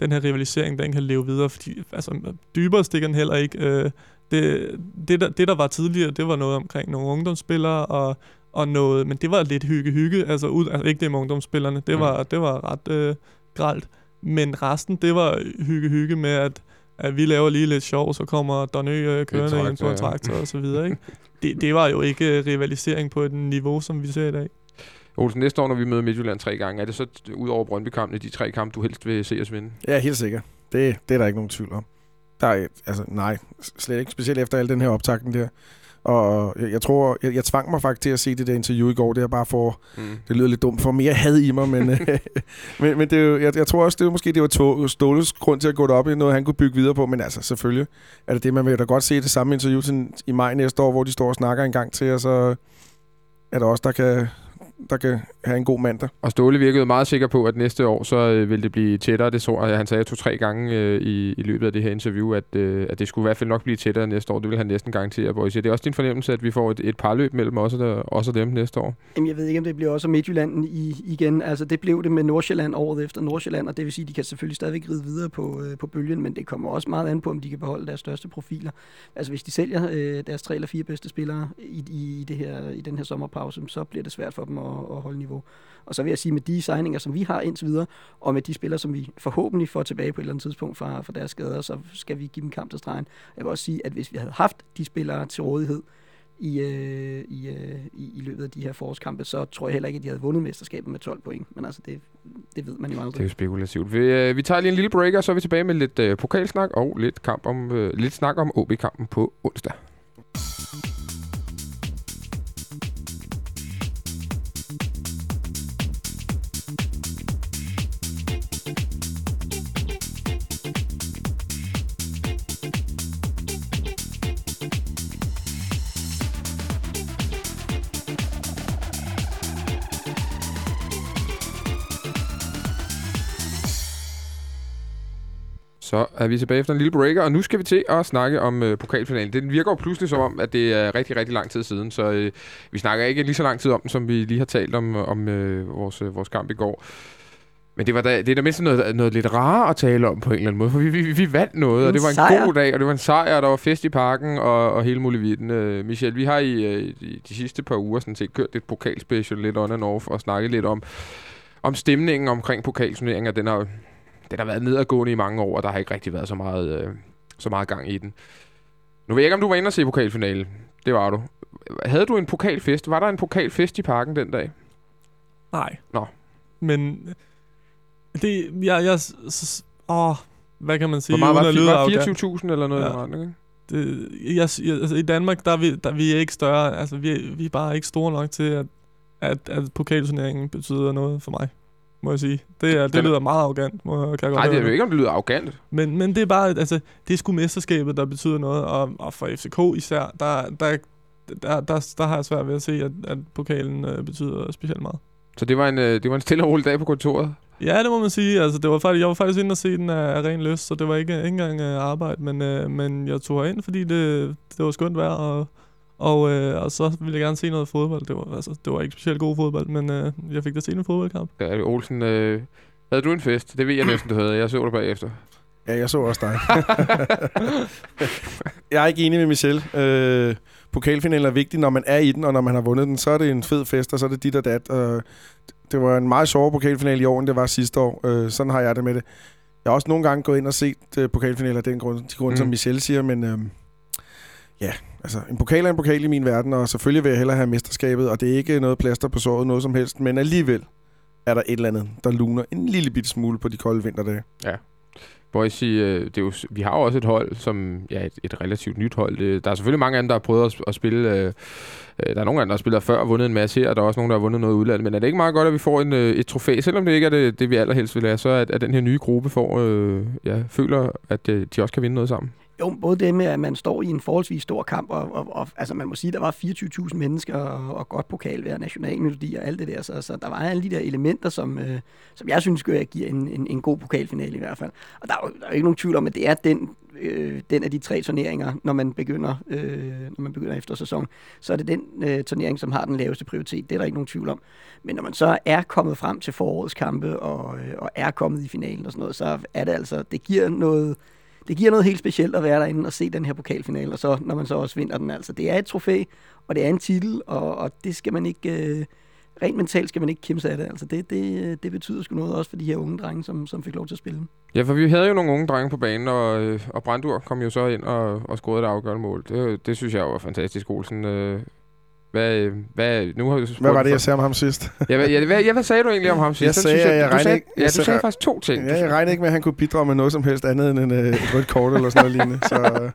den her rivalisering, den kan leve videre, fordi altså, dybere stikker den heller ikke. Øh, det, det, der, det, der var tidligere, det var noget omkring nogle ungdomsspillere, og, og noget, men det var lidt hygge-hygge, altså, ud, altså ikke det med ungdomsspillerne, det var, det var ret øh, gralt. Men resten, det var hygge-hygge med, at, at vi laver lige lidt sjov, så kommer Donø øh, kørende traktor, ind på en ja. traktor og så videre, ikke? Det, det var jo ikke øh, rivalisering på et niveau, som vi ser i dag. Olsen, næste år, når vi møder Midtjylland tre gange, er det så ud over Brøndby-kampene, de tre kampe, du helst vil se os vinde? Ja, helt sikkert. Det, det er der ikke nogen tvivl om. Der er, altså, nej, slet ikke. Specielt efter al den her optakten der. Og jeg, jeg tror, jeg, jeg tvang mig faktisk til at se det der interview i går. Det er bare for, Mm. det lyder lidt dumt, for mere had i mig, men, men, men det er jo, jeg, jeg tror også, det var måske det var Ståles grund til at gå det op i noget, han kunne bygge videre på. Men altså, selvfølgelig er det det, man vil da godt se det samme interview til, i maj næste år, hvor de står og snakker en gang til, og så er der også, der kan, der kan have en god mandag. Og Ståle virkede meget sikker på, at næste år, så øh, vil det blive tættere. Det så jeg, han sagde to-tre gange øh, i, i løbet af det her interview, at, øh, at det skulle i hvert fald nok blive tættere næste år. Det vil han næsten garantere, Boris. Er det også din fornemmelse, at vi får et, et parløb mellem os og, der, os og dem næste år? Jamen, jeg ved ikke, om det bliver også Midtjylland i, igen. Altså, det blev det med Nordsjælland året efter Nordsjælland, og det vil sige, at de kan selvfølgelig stadigvæk ride videre på, øh, på bølgen, men det kommer også meget an på, om de kan beholde deres største profiler. Altså, hvis de sælger øh, deres tre eller fire bedste spillere i, i, det her, i den her sommerpause, så bliver det svært for dem at, at holde niveau. Og så vil jeg sige, med de signinger, som vi har indtil videre, og med de spillere, som vi forhåbentlig får tilbage på et eller andet tidspunkt fra, fra deres skader, så skal vi give dem kamp til stregen. Jeg vil også sige, at hvis vi havde haft de spillere til rådighed, i, øh, i, øh, i, i løbet af de her forårskampe, så tror jeg heller ikke, at de havde vundet mesterskabet med 12 point. Men altså, det, det ved man jo Det er jo spekulativt. Vi, øh, vi tager lige en lille break, og så er vi tilbage med lidt øh, pokalsnak og lidt, kamp om, øh, lidt snak om OB-kampen på onsdag. Så er vi tilbage efter en lille breaker, og nu skal vi til at snakke om øh, pokalfinalen. Den virker jo pludselig som om, at det er rigtig, rigtig lang tid siden, så øh, vi snakker ikke lige så lang tid om den, som vi lige har talt om, om øh, vores, øh, vores kamp i går. Men det, var da, det er da mindst noget, noget lidt rarere at tale om på en eller anden måde, for vi, vi, vi vandt noget, og det var en sejr. god dag, og det var en sejr, og der var fest i parken, og, og hele muligheden. Øh, Michel, vi har i øh, de, de sidste par uger sådan set kørt et pokalspecial lidt on and off, og snakket lidt om, om stemningen omkring pokalturneringer. Den har, den har været nedadgående i mange år, og der har ikke rigtig været så meget, øh, så meget gang i den. Nu ved jeg ikke, om du var inde og se pokalfinalen. Det var du. Havde du en pokalfest? Var der en pokalfest i parken den dag? Nej. Nå. Men det, jeg, jeg, s- åh, hvad kan man sige? Hvor meget uden det? Var arrogant? 24.000 eller noget? Ja. Ja. Der, ikke? det, jeg, jeg, altså, I Danmark, der er, vi, der, vi er ikke større, altså vi er, vi er bare ikke store nok til, at, at, at pokalturneringen betyder noget for mig, må jeg sige. Det, er, det Den er- lyder meget arrogant, må, kan jeg godt Nej, det er jo ikke, om det lyder arrogant. Men, men det er bare, altså, det er sgu mesterskabet, der betyder noget, og, og for FCK især, der, der, der, der, der har jeg svært ved at se, at, at pokalen øh, betyder specielt meget. Så det var en, øh, det var en stille og rolig dag på kontoret. Ja, det må man sige. Altså, det var faktisk, jeg var faktisk inde og se den af, af ren lyst, så det var ikke, ikke engang uh, arbejde, men, uh, men jeg tog ind, fordi det, det var skønt vejr, og, og, uh, og så ville jeg gerne se noget fodbold. Det var, altså, det var ikke specielt god fodbold, men uh, jeg fik da set en fodboldkamp. Ja, Olsen, øh, havde du en fest? Det ved jeg næsten, du havde. Jeg så det bagefter. Ja, jeg så også dig. jeg er ikke enig med Michel. Øh, pokalfinalen er vigtig, når man er i den, og når man har vundet den, så er det en fed fest, og så er det dit og dat. Og det var en meget sjovere pokalfinale i år, end det var sidste år. Øh, sådan har jeg det med det. Jeg har også nogle gange gået ind og set øh, pokalfinaler af den grund, de grunde, mm. som. Michel siger, men øh, ja, altså en pokal er en pokal i min verden, og selvfølgelig vil jeg hellere have mesterskabet, og det er ikke noget plaster på såret, noget som helst, men alligevel er der et eller andet, der luner en lille bitte smule på de kolde vinterdage. Boise, øh, det er jo, vi har jo også et hold, som ja, et, et relativt nyt hold. Der er selvfølgelig mange andre, der har prøvet at, at spille. Øh, øh, der er nogle andre, der har spillet før og vundet en masse her, og der er også nogen, der har vundet noget udlandet. Men er det ikke meget godt, at vi får en, øh, et trofæ, selvom det ikke er det, det vi allerhelst vil have, så at, at den her nye gruppe får, øh, ja, føler, at øh, de også kan vinde noget sammen? Jo, både det med, at man står i en forholdsvis stor kamp, og, og, og altså man må sige, at der var 24.000 mennesker, og, og godt pokal ved nationalmelodi og alt det der, så, så der var alle de der elementer, som, øh, som jeg synes gør, giver en, en, en god pokalfinale i hvert fald. Og der er jo, der er jo ikke nogen tvivl om, at det er den, øh, den af de tre turneringer, når man begynder, øh, når man begynder efter sæson, så er det den øh, turnering, som har den laveste prioritet. Det er der ikke nogen tvivl om. Men når man så er kommet frem til forårets kampe, og, øh, og er kommet i finalen og sådan noget, så er det altså, det giver noget, det giver noget helt specielt at være derinde og se den her pokalfinale, og så når man så også vinder den. Altså, det er et trofæ, og det er en titel, og, og det skal man ikke... Øh, rent mentalt skal man ikke kæmpe af det. Altså det, det, det betyder sgu noget også for de her unge drenge, som, som fik lov til at spille. Ja, for vi havde jo nogle unge drenge på banen, og, øh, og Brandur kom jo så ind og, og scorede et afgørende mål. Det, det synes jeg var fantastisk, Olsen. Øh, hvad, hvad, nu har du hvad var det, jeg sagde om ham sidst? ja, hvad, ja, hvad, ja, hvad sagde du egentlig om ham sidst? Jeg sagde, jeg, jeg, du sagde, ikke, ja, du sagde, sagde faktisk to ting. Ja, jeg regnede ikke med, at han kunne bidrage med noget som helst andet end en, et rødt kort eller sådan noget lignende. Så,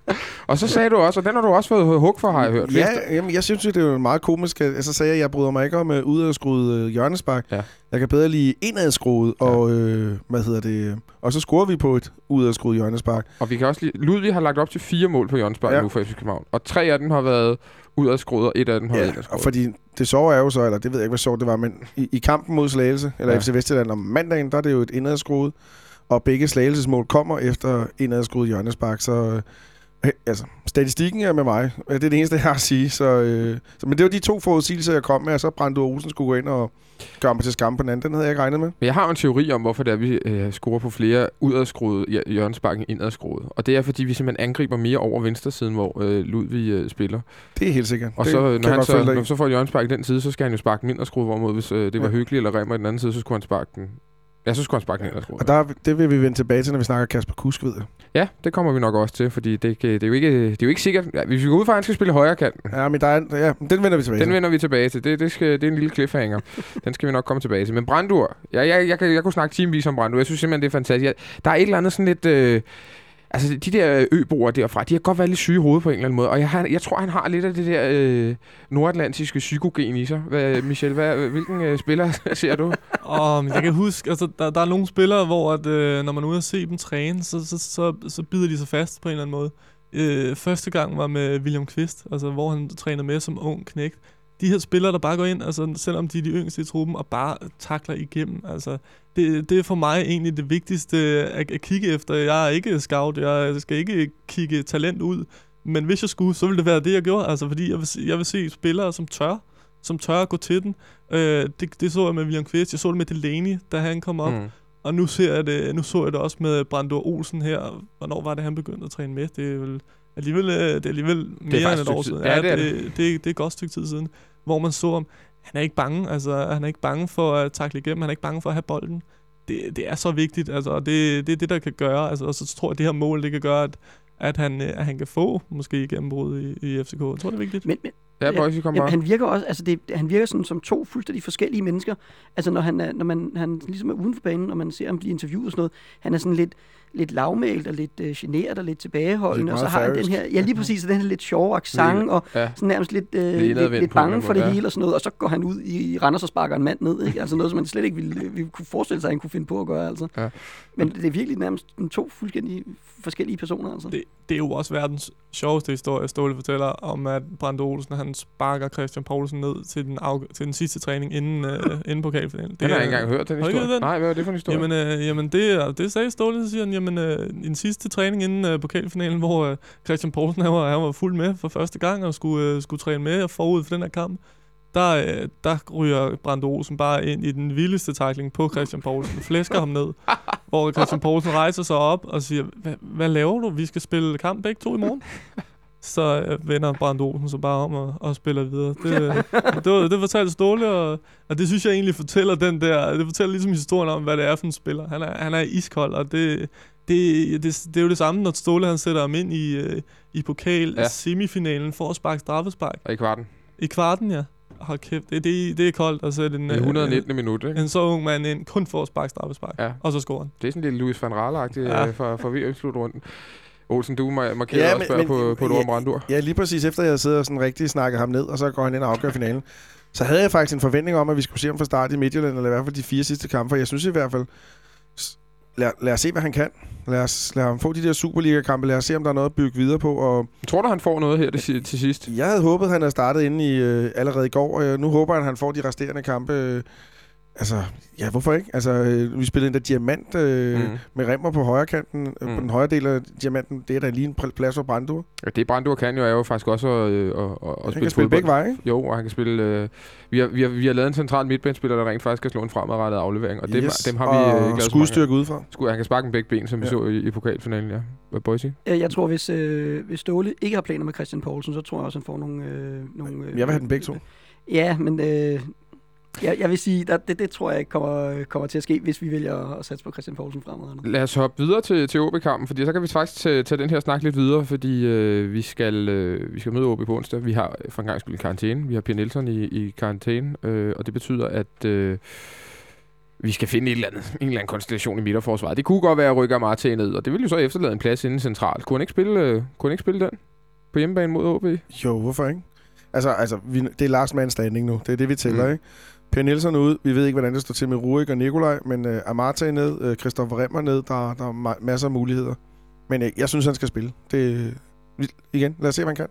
og så sagde du også, og den har du også fået hug for, har jeg hørt. Ja, jamen, jeg synes det er meget komisk. At, så sagde jeg, at jeg bryder mig ikke om uh, udadskruet uh, hjørnespark. Ja. Jeg kan bedre lide indadskruet, ja. og øh, hvad hedder det, og så scorer vi på et udadskruet hjørnespark. Og vi kan også lide, Ludvig har lagt op til fire mål på hjørnespark ja. nu for FC København, og tre af dem har været udadskruet, og et af dem har ja, indadskruet. fordi det så er jo så, eller det ved jeg ikke, hvad så det var, men i, i kampen mod Slagelse, eller ja. FC Vestjylland om mandagen, der er det jo et indadskruet, og begge Slagelsesmål kommer efter indadskruet hjørnespark, så altså, statistikken er med mig. Det er det eneste, jeg har at sige. Så, øh, så, men det var de to forudsigelser, jeg kom med, og så Brando Olsen skulle gå ind og gøre mig til skam på den anden. Den havde jeg ikke regnet med. Men jeg har en teori om, hvorfor det er, vi øh, scorer på flere udadskruede hjørnesparken indadskruede. Og det er, fordi vi simpelthen angriber mere over venstre siden, hvor øh, Ludvig øh, spiller. Det er helt sikkert. Og det så, når han så, når så får hjørnespark i den side, så skal han jo sparke den indadskruet, hvorimod hvis øh, det var ja. hyggeligt, eller Remmer i den anden side, så skulle han sparke den Ja, så skulle han sparke ned. Og der, det vil vi vende tilbage til, når vi snakker Kasper Kusk, ved jeg. Ja, det kommer vi nok også til, fordi det, det, er, jo ikke, det er jo ikke sikkert. Ja, hvis vi går ud fra, at han skal spille højre kant. Ja, men der er, ja, den vender vi tilbage Den til. vender vi tilbage til. Det, det, skal, det er en lille cliffhanger. den skal vi nok komme tilbage til. Men Brandur, ja, jeg, jeg, jeg, jeg, jeg kunne snakke timevis om Brandur. Jeg synes simpelthen, det er fantastisk. Jeg, der er et eller andet sådan lidt... Øh, Altså, de der øboer derfra, de har godt været lidt syge i hovedet på en eller anden måde. Og jeg, har, jeg tror, han har lidt af det der øh, nordatlantiske psykogen i sig. Hvad, Michel, hvad, hvilken øh, spiller ser du? Um, jeg kan huske, altså, der, der er nogle spillere, hvor at, øh, når man er ude og se dem træne, så, så, så, så bider de sig fast på en eller anden måde. Øh, første gang var med William Kvist, altså, hvor han trænede med som ung knægt de her spillere, der bare går ind, altså selvom de er de yngste i truppen, og bare takler igennem. Altså, det, det er for mig egentlig det vigtigste at, at kigge efter. Jeg er ikke scout, jeg skal ikke kigge talent ud, men hvis jeg skulle, så ville det være det, jeg gjorde. Altså, fordi jeg vil, jeg vil se spillere, som tør, som tør at gå til den. Øh, det, det så jeg med William Kvist, jeg så det med Delaney, da han kom op. Mm. Og nu, ser jeg det, nu så jeg det også med Brando Olsen her. Hvornår var det, han begyndte at træne med? Det er vel alligevel, øh, det er alligevel mere det er end et år siden. Ja, det, er det. Det, det, det er et godt stykke tid siden, hvor man så om, han er ikke bange, altså han er ikke bange for at takle igennem, han er ikke bange for at have bolden. Det, det er så vigtigt, altså, og det, det er det, der kan gøre, altså, og så tror jeg, at det her mål, det kan gøre, at, at, han, øh, at han kan få måske gennembrud i, i FCK. Jeg tror, det er vigtigt. Men, men, Ja, boys, kom ja, han virker også, altså det, han virker sådan som to fuldstændig forskellige mennesker. Altså når han er, når man, han ligesom er uden for banen, og man ser ham blive interviewet og sådan noget, han er sådan lidt, lidt lavmælt og lidt uh, generet og lidt tilbageholdende, og så har han den her, ja lige præcis, den her lidt sjove accent, og ja. sådan nærmest lidt, uh, lidt, lidt bange for det ja. hele og sådan noget, og så går han ud i Randers og sparker en mand ned, ikke? altså noget, som man slet ikke ville, ville kunne forestille sig, at han kunne finde på at gøre, altså. Ja. Men det er virkelig nærmest to fuldstændig forskellige personer, altså. Det, det er jo også verdens sjoveste historie, Ståle fortæller om, at Brando Olsen, han sparker Christian Poulsen ned til den, af, til den sidste træning inden, øh, inden pokalfinalen. Det har jeg ikke engang hørt, den historie. Den? Nej, hvad var det for en historie? Jamen, øh, jamen det, er, det sagde Ståle, så siger han, jamen, øh, en sidste træning inden øh, pokalfinalen, hvor øh, Christian Poulsen, han var, han var fuld med for første gang, og skulle, øh, skulle træne med og forud for den her kamp der, øh, der ryger Brando Olsen bare ind i den vildeste takling på Christian Poulsen, flæsker ham ned, hvor Christian Poulsen rejser sig op og siger, hvad laver du? Vi skal spille kamp begge to i morgen. Så øh, vender Brando Olsen så bare om og, og spiller videre. Det, øh, det, var, det fortalte Ståle, og, og det synes jeg egentlig fortæller den der, det fortæller ligesom historien om, hvad det er for en spiller. Han er, han er iskold, og det, det, det, det er jo det samme, når Ståle han sætter ham ind i, øh, i pokal ja. semifinalen for at sparke straffespark. Og i kvarten. I kvarten, ja hold kæft, det, det, det er koldt at sætte en, Det er øh, 119. minut, en, ikke? en så ung mand ind, kun for at sparke straffespark, Ja. og så scorer han. Det er sådan lidt Louis van Raal-agtigt Ja. ja. for, for VM-slutrunden. Olsen, du mar- markerer Ja, ja, også men- men, på, men- på et ja, ord om Brandur. Ja, lige præcis efter jeg siddet og sådan rigtig snakket ham ned, og så går han ind og afgør finalen. Så havde jeg faktisk en forventning om, at vi skulle se ham fra start i Midtjylland, eller i hvert fald de fire sidste kampe, for jeg synes i hvert fald, lad, lad os se, hvad han kan. Lad os lad ham få de der Superliga-kampe, lad os se, om der er noget at bygge videre på, og Tror du, han får noget her til, til sidst? jeg havde håbet, han havde startet inde i øh, allerede i går, og øh, nu håber jeg, at han får de resterende kampe. Øh, altså, ja, hvorfor ikke? Altså, øh, vi spillede en der diamant øh, mm. Med remmer på højre kanten, mm. på Mm. den højre del af diamanten. Det er da lige en pl- plads for Brandur. Ja, det Brandur kan jo, er jo faktisk også at, øh, at, at, at Han spille kan spille begge veje, ikke? Jo, og han kan spille... Øh, vi, har, vi, har, vi har lavet en central midtbanespiller, der rent faktisk kan slå en fremadrettet aflevering, og dem, dem har vi øh, og ikke lavet skudstyrke udefra. Skud, han kan sparke med begge ben, som ja. vi så i, i pokalfinalen, ja. Hvad Boise? Øh, Jeg tror, hvis, øh, hvis Ståle ikke har planer med Christian Poulsen, så tror jeg også, han får nogle... Øh, nogle øh, Jeg vil have dem begge to. Ja, men øh, jeg, jeg vil sige, at det, det tror jeg ikke kommer, kommer til at ske, hvis vi vælger at satse på Christian Poulsen fremadrettet. Lad os hoppe videre til, til OB-kampen, fordi så kan vi faktisk tage, tage den her snak lidt videre, fordi øh, vi, skal, øh, vi skal møde OB på onsdag. Vi har for en gang skyld karantæne. Vi har Pierre Nielsen i, i karantæne, øh, og det betyder, at øh, vi skal finde et eller andet, en eller anden konstellation i midterforsvaret. Det kunne godt være at rykke Amarte ned, og det vil jo så efterlade en plads inden centralt. Kunne han ikke spille, øh, kunne han ikke spille den på hjemmebane mod OB? Jo, hvorfor ikke? Altså, altså vi, det er last man standing nu. Det er det, vi tæller. Mm. ikke? Per Nielsen er ude. Vi ved ikke, hvordan det står til med Rurik og Nikolaj, men uh, Amartey ned, uh, Christoffer Remmer ned. Der, der er ma- masser af muligheder. Men uh, jeg synes, han skal spille. Det, vi, igen, lad os se, hvad han kan.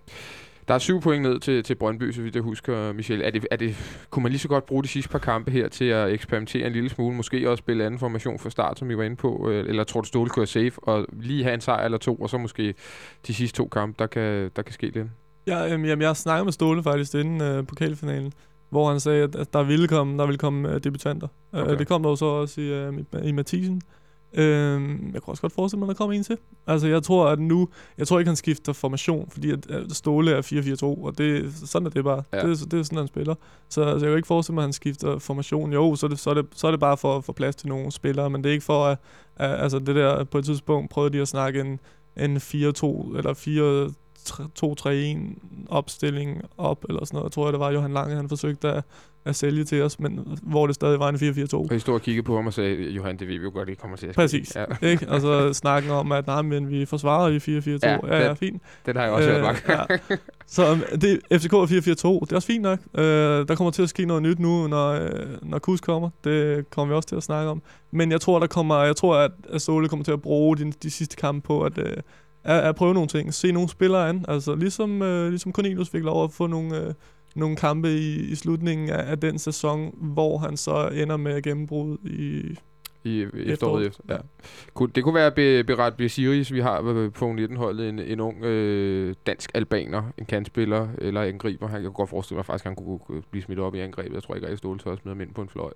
Der er syv point ned til, til Brøndby, så vidt jeg husker, Michel. Er det, er det, kunne man lige så godt bruge de sidste par kampe her til at eksperimentere en lille smule? Måske også spille anden formation fra start, som vi var inde på? øh, Eller tror du, Ståle kunne være safe og lige have en sejr eller to, og så måske de sidste to kampe, der kan, der kan ske lidt? Ja, øhm, jamen, jeg har snakket med Ståle faktisk inden øh, pokalfinalen, hvor han sagde, at, der ville komme, der ville komme øh, debutanter. Okay. Okay. Øh, det kom der jo så også i, øh, i, Mathisen. Øhm, jeg kunne også godt forestille mig, at der kommer en til. Altså, jeg tror, at nu... Jeg tror ikke, han skifter formation, fordi at, at Ståle er 4-4-2, og det, sådan er det bare. Ja. Det, er- det er sådan, han spiller. Så altså, jeg kan ikke forestille mig, at han skifter formation. Jo, så er det, så er det, så er det bare for at få plads til nogle spillere, men det er ikke for at... at altså, det der... På et tidspunkt prøvede de at snakke en, en 4-2 eller 4 2-3-1 opstilling op, eller sådan noget. Jeg tror, det var Johan Lange, han forsøgte at, at sælge til os, men hvor det stadig var en 4-4-2. Og I stod og kiggede på ham og sagde, Johan, det ved vi jo godt, det kommer til at ske. Præcis. Ja, Ikke? Og så snakken om, at nej, men vi forsvarer i 4-4-2. Ja, Ja, ja, fint. den har jeg også øh, hørt ja. Så um, det, FCK er 4-4-2, det er også fint nok. Uh, der kommer til at ske noget nyt nu, når, uh, når Kus kommer. Det kommer vi også til at snakke om. Men jeg tror, der kommer, jeg tror at, at Ståle kommer til at bruge de, de sidste kampe på at, uh, at, at prøve nogle ting. Se nogle spillere an. Altså ligesom, uh, ligesom Cornelius fik lov at få nogle, uh, nogle kampe i, i slutningen af, af den sæson, hvor han så ender med gennembrud i... i Efteråret. efteråret. Efter. Ja. Kunne- Det kunne være Be- Berat Besiris, vi har øh, på 19-holdet, en, en ung øh, dansk albaner, en kantspiller eller angriber. Han kan godt forestille mig faktisk, at han kunne, kunne blive smidt op i angrebet. Jeg tror ikke, at Ståle tør smide ham ind på en fløj.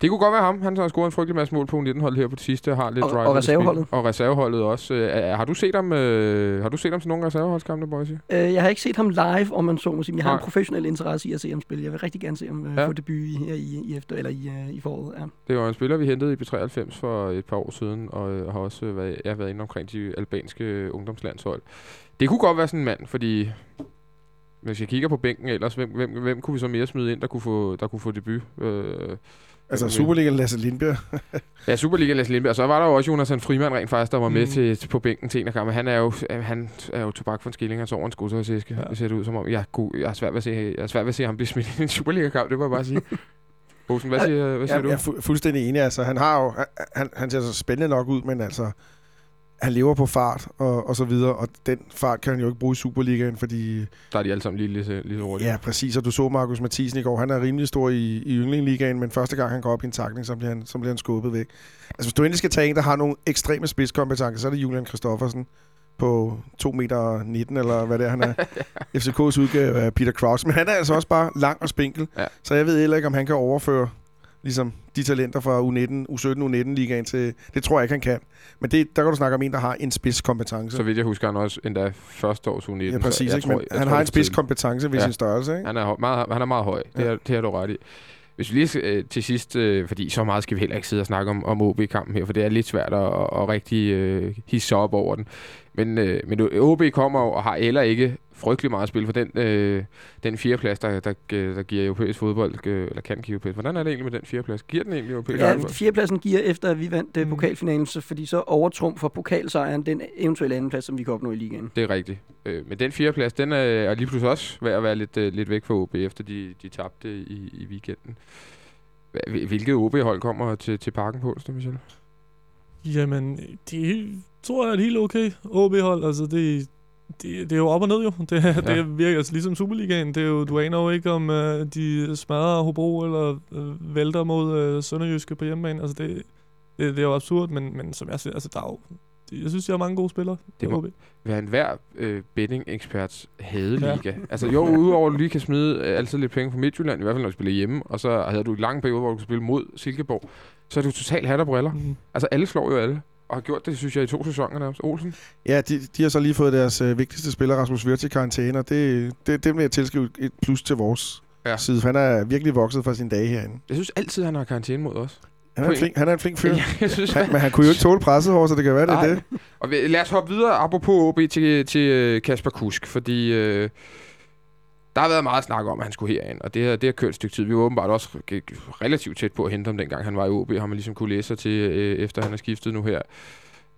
Det kunne godt være ham. Han har scoret en frygtelig masse mål på 19-holdet her på det sidste. Har lidt Og- drive og reserveholdet. Og reserveholdet også. Øh, har du set ham, øh, har du set ham til nogle reserveholdskampe, Boise? Øh, jeg har ikke set ham live, om man så må sige. men Jeg har Nej. en professionel interesse i at se ham spille. Jeg vil rigtig gerne se ham øh, Ja. få debut i, her i, i, efter, eller i, øh, i foråret. Ja. Det var en spiller, vi hentede i B93 for et par år siden, og øh, har også været, jeg har været inde omkring de albanske ungdomslandshold. Det kunne godt være sådan en mand, fordi hvis jeg kigger på bænken ellers, hvem, hvem, hvem kunne vi så mere smide ind, der kunne få, der kunne få debut? Øh, Altså. Superliga Lasse Lindbjerg. ja, Superliga Lasse Lindberg. Og så var der jo også Jonas Frimand rent faktisk, der var med Mm. til, til, på bænken til en af kampene. Han er jo, øh, han er jo tobak for en skilling, han sover en skudtøjsæske. Ja. Ja. Det ser det ud som om. Jeg, god, jeg, er svært ved at se, jeg er svært ved at se ham blive smidt i en Superliga-kamp, det må jeg bare sige. Olsen, hvad siger, hvad siger Jeg, du? jeg er fu- fuldstændig enig. Altså, han, har jo, han, han ser så spændende nok ud, men altså, han lever på fart og, og så videre, og den fart kan han jo ikke bruge i Superligaen, fordi... Der er de alle sammen lige, lige, lige så hurtigt. Ja, præcis, og du så Markus Mathisen i går, han er rimelig stor i, i Yndlingligaen, men første gang han går op i en takling, så bliver han, så bliver han skubbet væk. Altså, hvis du endelig skal tage en, der har nogle ekstreme spidskompetencer, så er det Julian Kristoffersen på 2 meter 19, eller hvad det er, han er. FCK's udgave af Peter Crouch. Men han er altså også bare lang og spinkel, Ja. så jeg ved heller ikke, om han kan overføre ligesom de talenter fra U19, U17, U19-ligaen til... Det tror jeg ikke, han kan. Men det, der kan du snakke om en, der har en spidskompetence. Så vidt jeg husker, han også endda første års U19. ja, præcis. Ikke? tror- Men han tror, har en spidskompetence ved Ja. sin størrelse, ikke? Han er, meget, han er meget høj. Det, Ja. er, det har du ret i. Hvis vi lige øh, til sidst, øh, fordi så meget skal vi heller ikke sidde og snakke om, om OB-kampen her, for det er lidt svært at, at, rigtig øh, hisse op over den. Men, øh, men OB kommer og har heller ikke frygtelig meget spil for den, øh, den fjerdeplads, der, der, der giver europæisk fodbold, øh, eller kan give europæisk. Hvordan er det egentlig med den fjerdeplads? Giver den egentlig europæisk Ja, fodbold? fjerdepladsen giver efter, at vi vandt mm. Mm. pokalfinalen, så, fordi så overtrumfer pokalsejren den eventuelle andenplads, som vi kan opnå i ligaen. Det er rigtigt. Øh, men den fjerdeplads, den er, er lige pludselig også ved at være lidt, øh, lidt væk fra OB, efter de, de tabte i, i weekenden. Hvilket OB-hold kommer til, til parken på onsdag, Michel? Jamen, det tror jeg er helt okay OB-hold. Altså, det, det, det er jo op og ned jo. Det, ja. det virker altså ligesom Superligaen. Det er jo, du aner jo ikke, om uh, de smadrer Hobro eller uh, vælter mod uh, Sønderjyske på hjemmebane. Altså, det, det, det er jo absurd, men, men som jeg siger, altså, der er jo, jeg synes, jeg har mange gode spillere. Det må-. Være en hver øh, betting-eksperts hadeliga. Ja. Altså jo, udover at du lige kan smide øh, altid lidt penge fra Midtjylland, i hvert fald når du spiller hjemme, og så havde du en lang periode, hvor du kunne spille mod Silkeborg, så er du totalt hat og briller. Mm. Altså alle slår jo alle, og har gjort det, synes jeg, i to sæsoner nærmest. Olsen? Ja, de, de har så lige fået deres øh, vigtigste spiller, Rasmus Wirtz, i karantæne, og det, det, det vil jeg tilskrive et plus til vores Ja. side, for han er virkelig vokset fra sine dage herinde. Jeg synes altid, han har karantæne mod os. Han er, en flink, han er en flink fyr. Ja, jeg synes, Han, men han kunne jo ikke tåle presset over, så det kan være, det er det. Og lad os hoppe videre, apropos OB, til, til øh, Kasper Kusk, fordi øh, der har været meget snak om, at han skulle herind, og det har, det har kørt et stykke tid. Vi var åbenbart også relativt tæt på at hente ham, dengang han var i OB, har man ligesom kunne læse sig til, øh, efter han er skiftet nu her.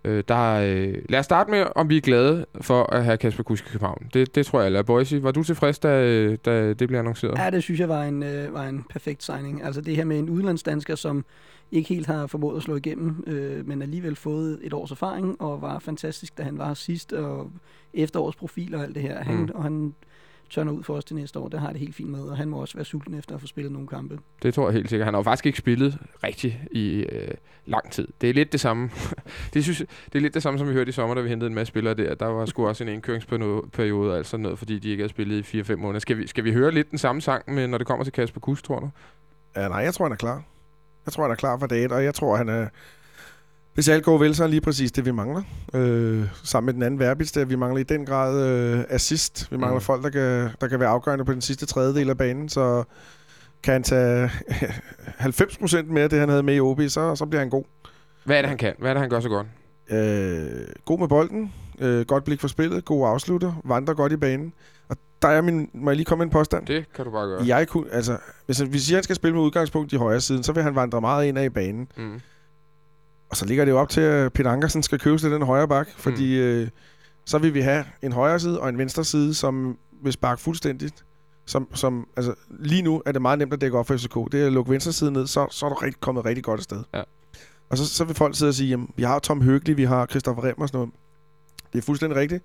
Øh, der, øh, lad os starte med, om vi er glade for at have Kasper Kusk i København. Det, det tror jeg, eller Boise, var du tilfreds, da, da det blev annonceret? Ja, det synes jeg var en, øh, var en perfekt signing. Altså det her med en udlandsdansker, som ikke helt har formået at slå igennem, øh, men alligevel fået et års erfaring, og var fantastisk, da han var sidst, og efterårs profil og alt det her. Han, mm. Og han tørner ud for os til næste år, det har det helt fint med, og han må også være sulten efter at få spillet nogle kampe. Det tror jeg helt sikkert. Han har jo faktisk ikke spillet rigtigt i øh, lang tid. Det er lidt det samme. det, synes, det er lidt det samme, som vi hørte i sommer, da vi hentede en masse spillere der. Der var sgu også en indkøringsperiode og alt sådan noget, fordi de ikke havde spillet i 4-5 måneder. Skal vi, skal vi høre lidt den samme sang, med, når det kommer til Kasper Kusk, tror du? Ja, nej, jeg tror, han er klar. Jeg tror, han er klar for dag et, og jeg tror, han er... Hvis alt går vel, så er lige præcis det, vi mangler. Øh, sammen med den anden verbits, der vi mangler i den grad øh, assist. Vi mangler Mm. folk, der kan, der kan være afgørende på den sidste tredjedel af banen, så kan han tage 90% mere af det, han havde med i OB, så, så bliver han god. Hvad er det, han kan? Hvad er det, han gør så godt? Øh, god med bolden, øh, godt blik for spillet, god afslutter, vandrer godt i banen. Og der er min, må jeg lige komme med en påstand? Det kan du bare gøre. Jeg kunne, altså, hvis, han- hvis han skal spille med udgangspunkt i højre siden, så vil han vandre meget ind af i banen. Mm. Og så ligger det jo op til, at Peter Ankersen skal købe til den højre bak, fordi Mm. øh, så vil vi have en højre side og en venstre side, som vil sparke fuldstændigt. Som, som, altså, lige nu er det meget nemt at dække op for FCK. Det er at lukke venstre side ned, så, så er du rigtig, kommet rigtig godt afsted. Ja. Og så, så vil folk sidde og sige, jamen, vi har Tom Høgli, vi har Christoffer Rem og sådan noget. Det er fuldstændig rigtigt.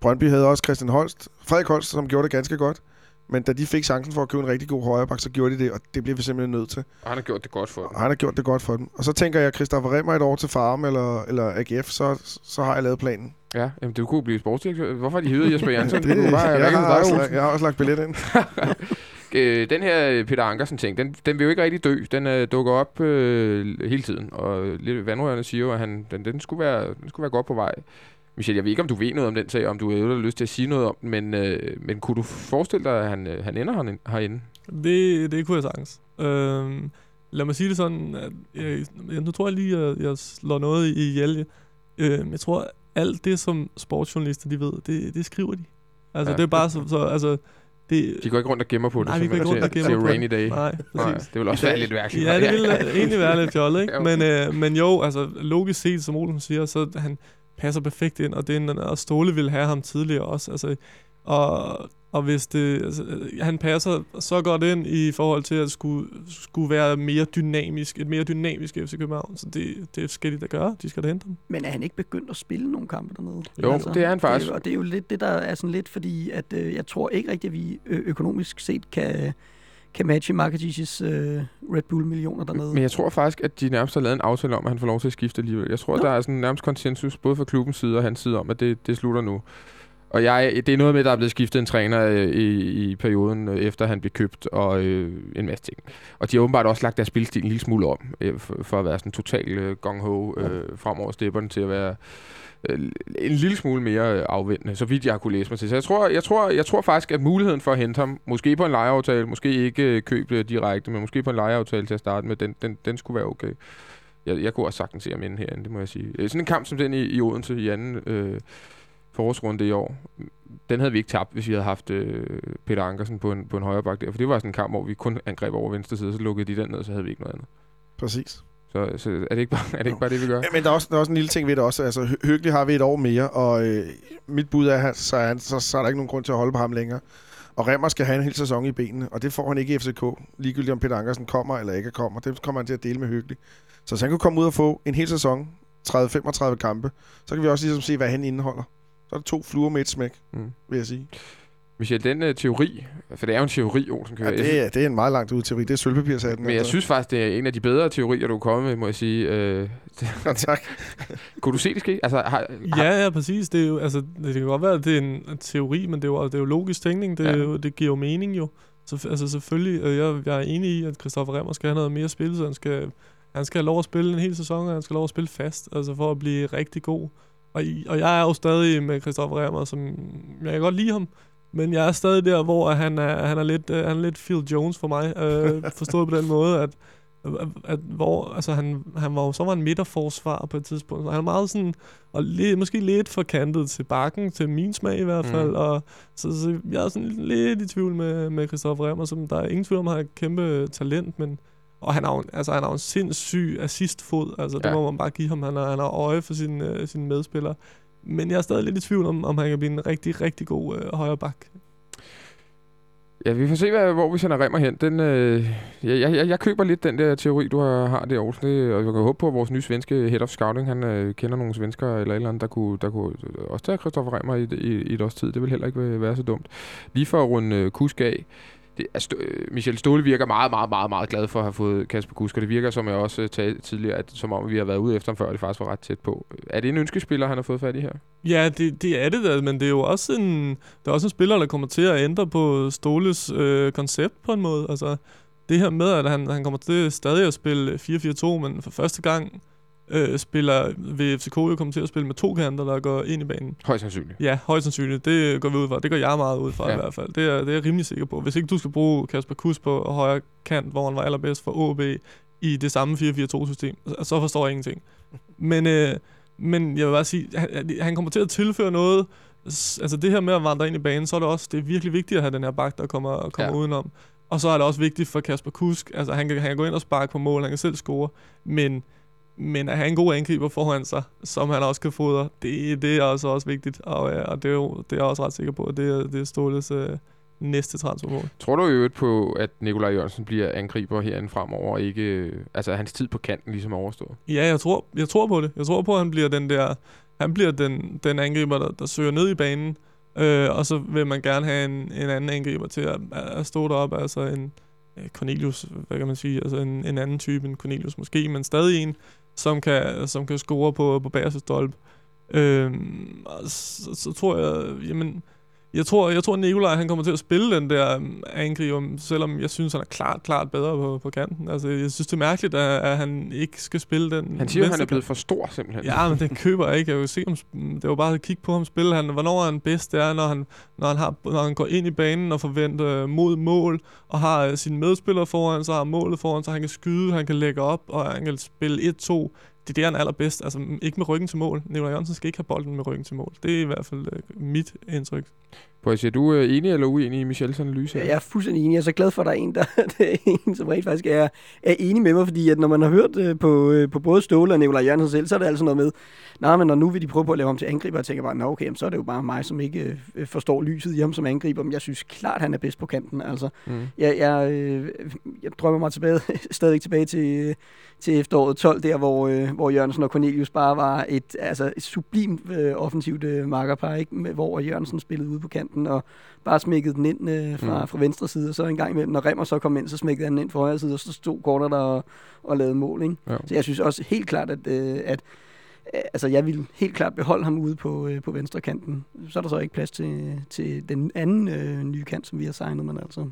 Brøndby havde også Christian Holst, Frederik Holst, som gjorde det ganske godt. Men da de fik chancen for at købe en rigtig god højreback, så gjorde de det, og det bliver vi simpelthen nødt til. Og han har gjort det godt for Og dem. han har gjort det godt for dem. Og så tænker jeg, at Christoffer Remmer et år til Farm eller, eller AGF, så, så har jeg lavet planen. Ja, jamen, du kunne blive sportsdirektør. Hvorfor har de hyret Jesper Jansen? det, det, kunne bare jeg, ringet har også, jeg har også lagt billet ind. Øh, den her Peter Ankersen ting, den, den vil jo ikke rigtig dø. Den øh, dukker op øh, hele tiden, og lidt vandrørende siger jo, at han, den, den, skulle være, den skulle være godt på vej. Michel, jeg ved ikke, om du ved noget om den sag, om du har lyst til at sige noget om den, men, øh, men kunne du forestille dig, at han, øh, han ender herinde-? Det, det kunne jeg sagtens. Øhm, lad mig sige det sådan, at jeg, nu tror jeg lige, at jeg slår noget i ihjel. Øhm, jeg tror, alt det, som sportsjournalister de ved, det, det skriver de. Altså, Ja. det er bare så, så altså, det, De går ikke rundt og gemmer på det, Nej, vi som går ikke rundt og gemmer ser på Rainy det. Day. Nej, Nej, præcis. det vil også være lidt mærkeligt. Ja, det ville egentlig være lidt fjollet, ikke? Men, øh, men jo, altså logisk set, som Olsen siger, så han passer perfekt ind, og, det er en, og Ståle ville have ham tidligere også. Altså, og, og hvis det, altså, han passer så godt ind i forhold til at skulle, skulle være mere dynamisk, et mere dynamisk FC København, så det, det skal de da gøre. De skal da hente ham. Men er han ikke begyndt at spille nogle kampe dernede? Jo, det er han faktisk. Det, og det er jo lidt det, der er sådan lidt, fordi at, øh, jeg tror ikke rigtigt, at vi økonomisk set kan, kan matche Marketich's øh, Red Bull-millioner dernede. Men jeg tror faktisk, at de nærmest har lavet en aftale om, at han får lov til at skifte alligevel. Jeg tror, Nå. der er sådan nærmest konsensus, både fra klubbens side og hans side, om, at det, det slutter nu. Og jeg, det er noget med, at der er blevet skiftet en træner øh, i, i perioden, øh, efter han blev købt, og øh, en masse ting. Og de har åbenbart også lagt deres spilstil en lille smule om, øh, for, for at være sådan total øh, gong-ho øh, fremover stepperne til at være Øh, en lille smule mere øh, afventende, så vidt jeg har kunne læse mig til. Så jeg tror, jeg, tror, jeg tror faktisk, at muligheden for at hente ham, måske på en lejeaftale, måske ikke øh, købe direkte, men måske på en lejeaftale til at starte med, den, den, den skulle være okay. Jeg, jeg kunne også sagtens se ham inde herinde, det må jeg sige. Sådan en kamp som den i, i Odense i anden, øh, forårsrunde i år, den havde vi ikke tabt, hvis vi havde haft øh, Peter Ankersen på en, på en højre bak der. For det var sådan en kamp, hvor vi kun angreb over venstre side, så lukkede de den ned, så havde vi ikke noget andet. Præcis. Så, så er, det ikke bare, er det ikke bare det, vi gør? Ja, men der er, også, der er også en lille ting ved det også. Altså, Høgelig har vi et år mere, og øh, mit bud er, så, er han, så, så er der ikke nogen grund til at holde på ham længere. Og Remmer skal have en hel sæson i benene, og det får han ikke i FCK. Ligegyldigt om Peter Ankersen kommer eller ikke kommer. Det kommer han til at dele med Høgelig. Så hvis han kunne komme ud og få en hel sæson, 30-35 kampe, så kan vi også ligesom se, hvad han indeholder. Så er det to fluer med et smæk, Mm. vil jeg sige. Michel, den øh, teori, for det er jo en teori, Olsen Ja, kører. det, er, det er en meget langt ud teori. Det er sølvpapirsatten. men jeg synes faktisk, det er en af de bedre teorier, du er kommet med, må jeg sige. Øh, Ja, tak. kunne du se det ske? Altså, har, har, Ja, ja, præcis. Det, er jo, altså, det kan godt være, at det er en, teori, men det er jo, det er jo logisk tænkning. Det, Ja. ja. jo, det giver jo mening jo. Så, altså selvfølgelig, øh, jeg, jeg er enig i, at Christoffer Remmer skal have noget mere spil, så han skal, han skal have lov at spille en hel sæson, og han skal have lov at spille fast, altså for at blive rigtig god. Og, og jeg er jo stadig med Christoffer Remmer, som jeg kan godt lide ham, men jeg er stadig der, hvor han er, han er, lidt, øh, han er lidt Phil Jones for mig, øh, forstået på den måde, at at, at hvor, altså han, han var jo, så var han midterforsvar på et tidspunkt, så han er meget sådan, og lidt, måske lidt forkantet til bakken, til min smag i hvert fald, Mm. mm. og så, så jeg er sådan lidt i tvivl med, med Christoffer Remmer, som der er ingen tvivl om, han har et kæmpe talent, men og han har jo, altså, han har en sindssyg assistfod, altså det Ja. må man bare give ham, han har, han har øje for sine, øh, sine medspillere, men jeg er stadig lidt i tvivl om, om han kan blive en rigtig, rigtig god øh, højre bak. Ja, vi får se, hvad, hvor vi sender Remmer hen. Den, øh, jeg, jeg, jeg køber lidt den der teori, du har, har der, Aarhus. Det, og jeg kan håbe på, at vores nye svenske head of scouting, han øh, kender nogle svenskere eller et eller andet, der kunne, der kunne øh, også tage Christoffer Remmer i, i, i et års tid. Det vil heller ikke være, være så dumt. Lige for at runde øh, Kusk af. Det, altså, Michel Ståle virker meget, meget, meget, meget glad for at have fået Kasper Kusk, og det virker, som jeg også øh, talte tidligere, at, som om vi har været ude efter ham før, og det faktisk var ret tæt på. Er det en ønskespiller, han har fået fat i her? Ja, det, det er det da, men det er jo også en, det er også en spiller, der kommer til at ændre på Ståles øh, koncept på en måde. Altså, det her med, at han, han kommer til stadig at spille 4-4-2, men for første gang øh, spiller vil FCK jo komme til at spille med to kanter, der går ind i banen. Højst sandsynligt. Ja, højst sandsynligt. Det går vi ud fra. Det går jeg meget ud fra Ja. i hvert fald. Det er, det er jeg rimelig sikker på. Hvis ikke du skal bruge Kasper Kus på højre kant, hvor han var allerbedst for OB i det samme 4-4-2-system, så- så forstår jeg ingenting. Men, øh, men jeg vil bare sige, han, han kommer til at tilføre noget. Altså det her med at vandre ind i banen, så er det også det er virkelig vigtigt at have den her bak, der kommer, kommer ja. udenom. Og så er det også vigtigt for Kasper Kusk. Altså han kan, han kan gå ind og sparke på mål, han kan selv score. Men men at have en god angriber foran sig, som han også kan fodre, det, det er også, også vigtigt. Og, ja, og det, er jo, det er jeg også ret sikker på, at det er, det er Ståles øh, næste transfermål. Tror du i øvrigt på, at Nikolaj Jørgensen bliver angriber herinde fremover, og ikke, øh, altså hans tid på kanten ligesom er overstået? Ja, jeg tror, jeg tror på det. Jeg tror på, at han bliver den der, han bliver den, den angriber, der, der søger ned i banen. Øh, og så vil man gerne have en, en anden angriber til at, at stå deroppe. Altså en øh, Cornelius, hvad kan man sige? Altså en, en anden type end Cornelius måske, men stadig en, som kan, som kan score på, på bagerste stolpe. Øhm, så, så, tror jeg, jamen, jeg tror, jeg tror Nikolaj, han kommer til at spille den der um, angriber, selvom jeg synes, han er klart, klart bedre på, på kanten. Altså, jeg synes, det er mærkeligt, at, at han ikke skal spille den Han siger, at han er blevet for stor, simpelthen. Ja, men den køber jeg ikke. Jeg jo se sp- det var bare at kigge på ham spille. Han, hvornår er han bedst? Det er, når han, når han, har, når han går ind i banen og forventer øh, mod mål, og har øh, sine medspillere foran sig, har målet foran sig, han kan skyde, han kan lægge op, og han kan spille 1-2. Det er det, han er allerbedst. Altså, ikke med ryggen til mål. Nikolaj Jørgensen skal ikke have bolden med ryggen til mål. Det er i hvert fald øh, mit indtryk. Sige, er du øh, enig eller uenig i Michels analyse? Jeg er fuldstændig enig. Jeg er så glad for, at der er en, der, der er en som rent faktisk er, er enig med mig, fordi at når man har hørt øh, på, øh, på både Ståle og Nikolaj Jørgensen selv, så er det altså noget med, nej, men når nu vil de prøve på at lave ham til angriber, og tænker bare, nå okay, så er det jo bare mig, som ikke øh, forstår lyset i ham som angriber, men jeg synes klart, han er bedst på kanten. Altså, Mm. jeg, jeg, øh, jeg drømmer mig tilbage, stadig tilbage til, til efteråret 12, der hvor, øh, hvor Jørgensen og Cornelius bare var et, altså et sublimt øh, offensivt øh, markerpar, ikke? Hvor Jørgensen spillede ude på kanten og bare smækkede den ind øh, fra, Mm. fra venstre side, og så en gang imellem, når Remmer så kom ind, så smækkede han den ind fra højre side, og så stod Korter der og, og lavede mål. Ikke? Ja. Så jeg synes også helt klart, at, øh, at øh, altså jeg vil helt klart beholde ham ude på, øh, på venstre kanten. Så er der så ikke plads til, til den anden øh, nye kant, som vi har signet, men altså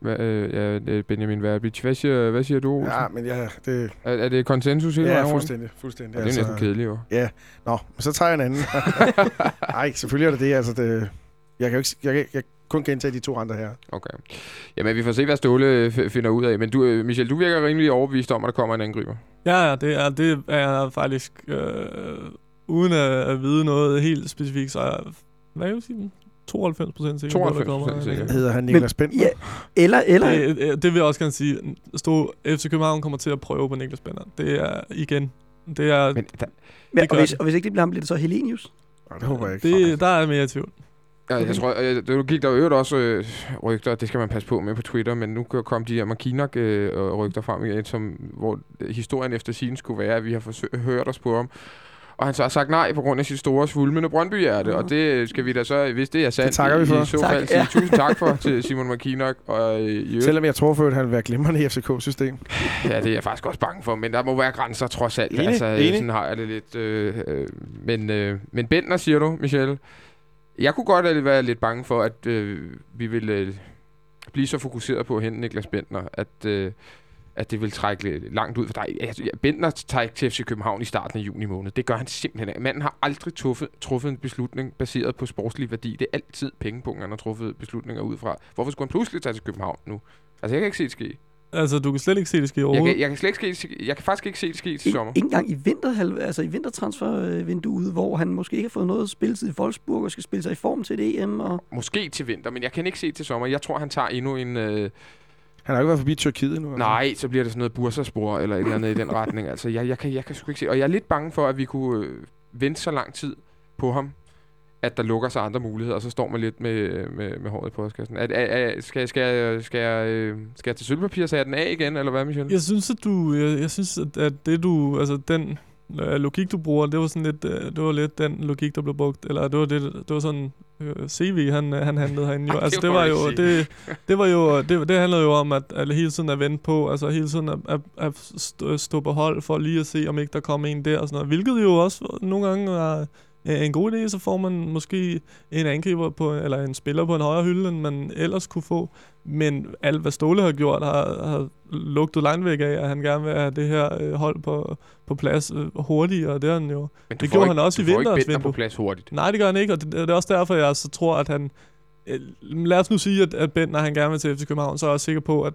Hva, øh, ja, Benjamin Verbic, hvad siger, hvad siger du, Olsen? Ja, men ja, det Er, er det konsensus hele ja, fuldstændig. fuldstændig. Ja, det er næsten kedeligt, jo. Nå, men så tager jeg en anden. Nej, selvfølgelig er det det. Altså, det jeg kan jo ikke, jeg, kan- jeg kun gentage de to andre her. Okay. Jamen, vi får se, hvad Ståle f- finder ud af. Men du, øh, Michel, du virker rimelig overbevist om, at der kommer en angriber. Ja, ja, det er, det er jeg faktisk øh, uden at, at vide noget helt specifikt, så er jeg, hvad kan jeg sige, 92 procent sikker på, at der 92% kommer en- sikker. Hedder han Niklas Bentner? Ja, eller, eller, Det, det, det vil jeg også gerne sige. Stå, FC København kommer til at prøve på Niklas Bender. Det er igen, det er, Men der, men, det og, hvis, og hvis ikke det bliver ham, bliver det så Helenius? Nej, det håber jeg ikke. det, der er mere i tvivl. Ja, jeg tror, øh, det gik der øvrigt også øh, rygter, det skal man passe på med på Twitter, men nu komme de her Makinak øh, rygter frem igen, som, hvor øh, historien efter sin skulle være, at vi har forsøgt, hørt os på ham. Og han så har sagt nej på grund af sit store svulmende Brøndby-hjerte, og det skal vi da så, hvis det er sandt, Det takker vi for. i, så Tak, fald sige ja. tusind tak for til Simon Makinak. Og øh, Selvom jeg tror for, at han vil være glimrende i FCK-system. Ja, det er jeg faktisk også bange for, men der må være grænser trods alt. Enig, altså, enig. Sådan har jeg det lidt. Øh, øh, men, øh, men Bentner, siger du, Michelle. Jeg kunne godt være lidt bange for, at øh, vi vil øh, blive så fokuseret på at hente Niklas Bentner, at, øh, at det vil trække lidt langt ud for dig. Altså, Bentner tager ikke til FC København i starten af juni måned. Det gør han simpelthen ikke. Manden har aldrig truffet, truffet en beslutning baseret på sportslig værdi. Det er altid pengepunkter, han har truffet beslutninger ud fra. Hvorfor skulle han pludselig tage til København nu? Altså, jeg kan ikke se det ske. Altså, du kan slet ikke se det ske Jeg overhovedet. kan, jeg kan slet ikke ske, jeg kan faktisk ikke se det ske til sommer. Ikke engang i, vinterhalv, altså i vintertransfervinduet, hvor han måske ikke har fået noget spilletid i Wolfsburg og skal spille sig i form til et EM. Og Måske til vinter, men jeg kan ikke se til sommer. Jeg tror, han tager endnu en... Øh, Han har jo ikke været forbi Tyrkiet nu. altså. nej, så bliver det sådan noget bursaspor eller et eller andet i den retning. Altså, jeg, jeg, kan, jeg kan sgu ikke se... Og jeg er lidt bange for, at vi kunne øh, vente så lang tid på ham, at der lukker sig andre muligheder, og så står man lidt med, med, med håret i postkassen. Er, er, er, skal, skal, jeg, skal, jeg, øh, skal jeg til sølvpapir, er den af igen, eller hvad, Michel? Jeg synes, at du, jeg, jeg synes, at, det du, altså den øh, logik, du bruger, det var sådan lidt, øh, det var lidt den logik, der blev brugt, eller det var, det, det var sådan CV, han, han handlede herinde jo. Altså, det var jo, det, det var jo, det, det handlede jo om, at, at hele tiden at vente på, altså hele tiden at, at, at stå, på hold, for lige at se, om ikke der kom en der og sådan noget. Hvilket jo også nogle gange er en god idé, så får man måske en angriber på, eller en spiller på en højere hylde, end man ellers kunne få. Men alt, hvad Ståle har gjort, har, har lugtet langt væk af, at han gerne vil have det her øh, hold på, på plads øh, hurtigt, og det har han jo. Men det gjorde ikke, han også i vinterens Bentner på vindue. plads hurtigt. Nej, det gør han ikke, og det, det er også derfor, jeg så tror, at han... Øh, lad os nu sige, at, at Bent, når han gerne vil til FC København, så er jeg også sikker på, at,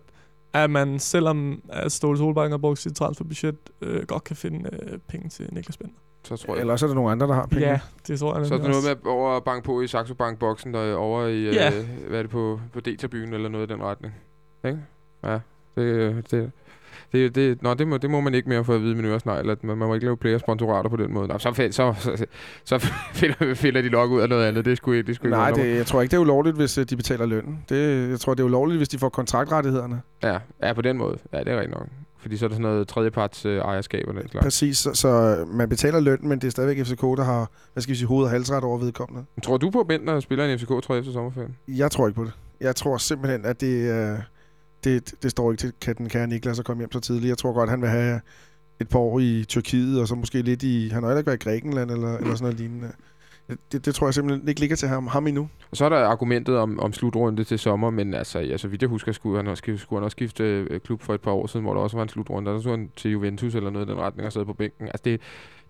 at man, selvom at Ståle Solbakken har brugt sit transferbudget, øh, godt kan finde øh, penge til Niklas Bent. Så tror jeg. Eller også er der nogle andre, der har penge. Ja, det tror jeg Så er der noget med over at banke på i Saxo Bank boksen der over i Ja. øh, hvad er det på på D-tribunen eller noget i den retning. Ikke? Ja. Det, det, det, det, nå, det må, det må man ikke mere få at vide med øresnegl, at man, man må ikke lave player sponsorater på den måde. Nå, så, så, så, så finder, finder de nok ud af noget andet. Det skulle ikke, det skulle Nej, ikke det, jeg tror ikke, det er ulovligt, hvis øh, de betaler lønnen. Det, jeg tror, det er ulovligt, hvis de får kontraktrettighederne. Ja, ja, på den måde. Ja, det er rigtigt nok. Fordi så er der sådan noget tredjeparts øh, ejerskab og den slags. Præcis, så, så man betaler løn, men det er stadigvæk FCK, der har, hvad skal vi sige, hoved- og halsret over vedkommende. Men Tror du på, at Bentner spiller en FCK, tror jeg, efter sommerferien? Jeg tror ikke på det. Jeg tror simpelthen, at det, øh, det, det står ikke til kan den kære Niklas at komme hjem så tidligt. Jeg tror godt, han vil have et par år i Tyrkiet, og så måske lidt i... Han har heller ikke været i Grækenland eller, eller sådan noget lignende. Det, det tror jeg simpelthen ikke ligger til ham, ham endnu. Og så er der argumentet om, om slutrunde til sommer, men altså, ja, så vidt jeg husker, skulle han også, skulle han også skifte øh, klub for et par år siden, hvor der også var en slutrunde. Der så han til Juventus eller noget i den retning og sad på bænken. Altså, det,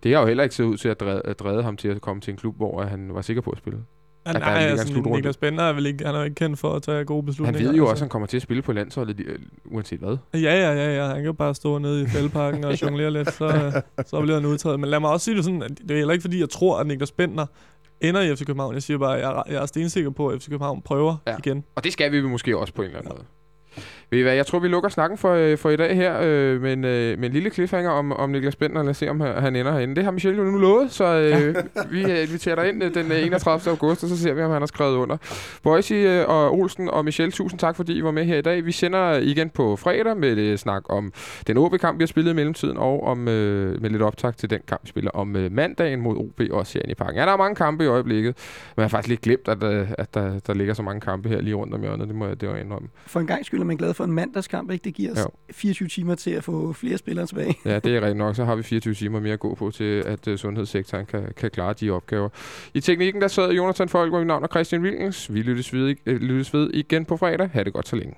det har jo heller ikke set ud til at dreje, at ham til at komme til en klub, hvor han var sikker på at spille. Ja, der nej, ligger en altså, slutrunde. Niklas Bender er vel ikke, han er ikke kendt for at tage gode Han beslutninger. ved jo altså. også, at han kommer til at spille på landsholdet, uanset hvad. Ja, ja, ja, ja. Han kan bare stå nede i fældeparken og jonglere lidt, så, så bliver han udtaget. Men lad mig også sige det sådan, at det er heller ikke fordi, jeg tror, at Niklas Bentner ender i FC København. Jeg siger bare, at jeg, er- jeg er stensikker på, at FC København prøver Ja. ja. igen. Og det skal vi måske også på en eller anden måde. Ved I hvad, jeg tror, vi lukker snakken for, øh, for i dag her øh, med, en, øh, med en lille cliffhanger om, om Niklas Bentner. Lad os se, om han ender herinde. Det har Michelle jo nu lovet, så øh, vi øh, inviterer dig ind øh, den øh, 31. august, og så ser vi, om han har skrevet under. Boise øh, og Olsen og Michelle, tusind tak, fordi I var med her i dag. Vi sender igen på fredag med øh, snak om den OB-kamp, vi har spillet i mellemtiden, og om, øh, med lidt optag til den kamp, vi spiller om øh, mandagen mod OB og serien i parken. Ja, der er mange kampe i øjeblikket, men jeg har faktisk lidt glemt, at, øh, at der, der ligger så mange kampe her lige rundt om hjørnet. Det må jeg, det må jeg indrømme. For en gang skyld er man glad for en mandagskamp, ikke? Det giver os Jo. 24 timer til at få flere spillere tilbage. Ja, det er rigtigt nok. Så har vi 24 timer mere at gå på til, at uh, sundhedssektoren kan, kan klare de opgaver. I teknikken, der sad Jonathan Folk, og mit navn er Christian Wilkens. Vi lyttes ved, øh, lyttes ved igen på fredag. Ha' det godt så længe.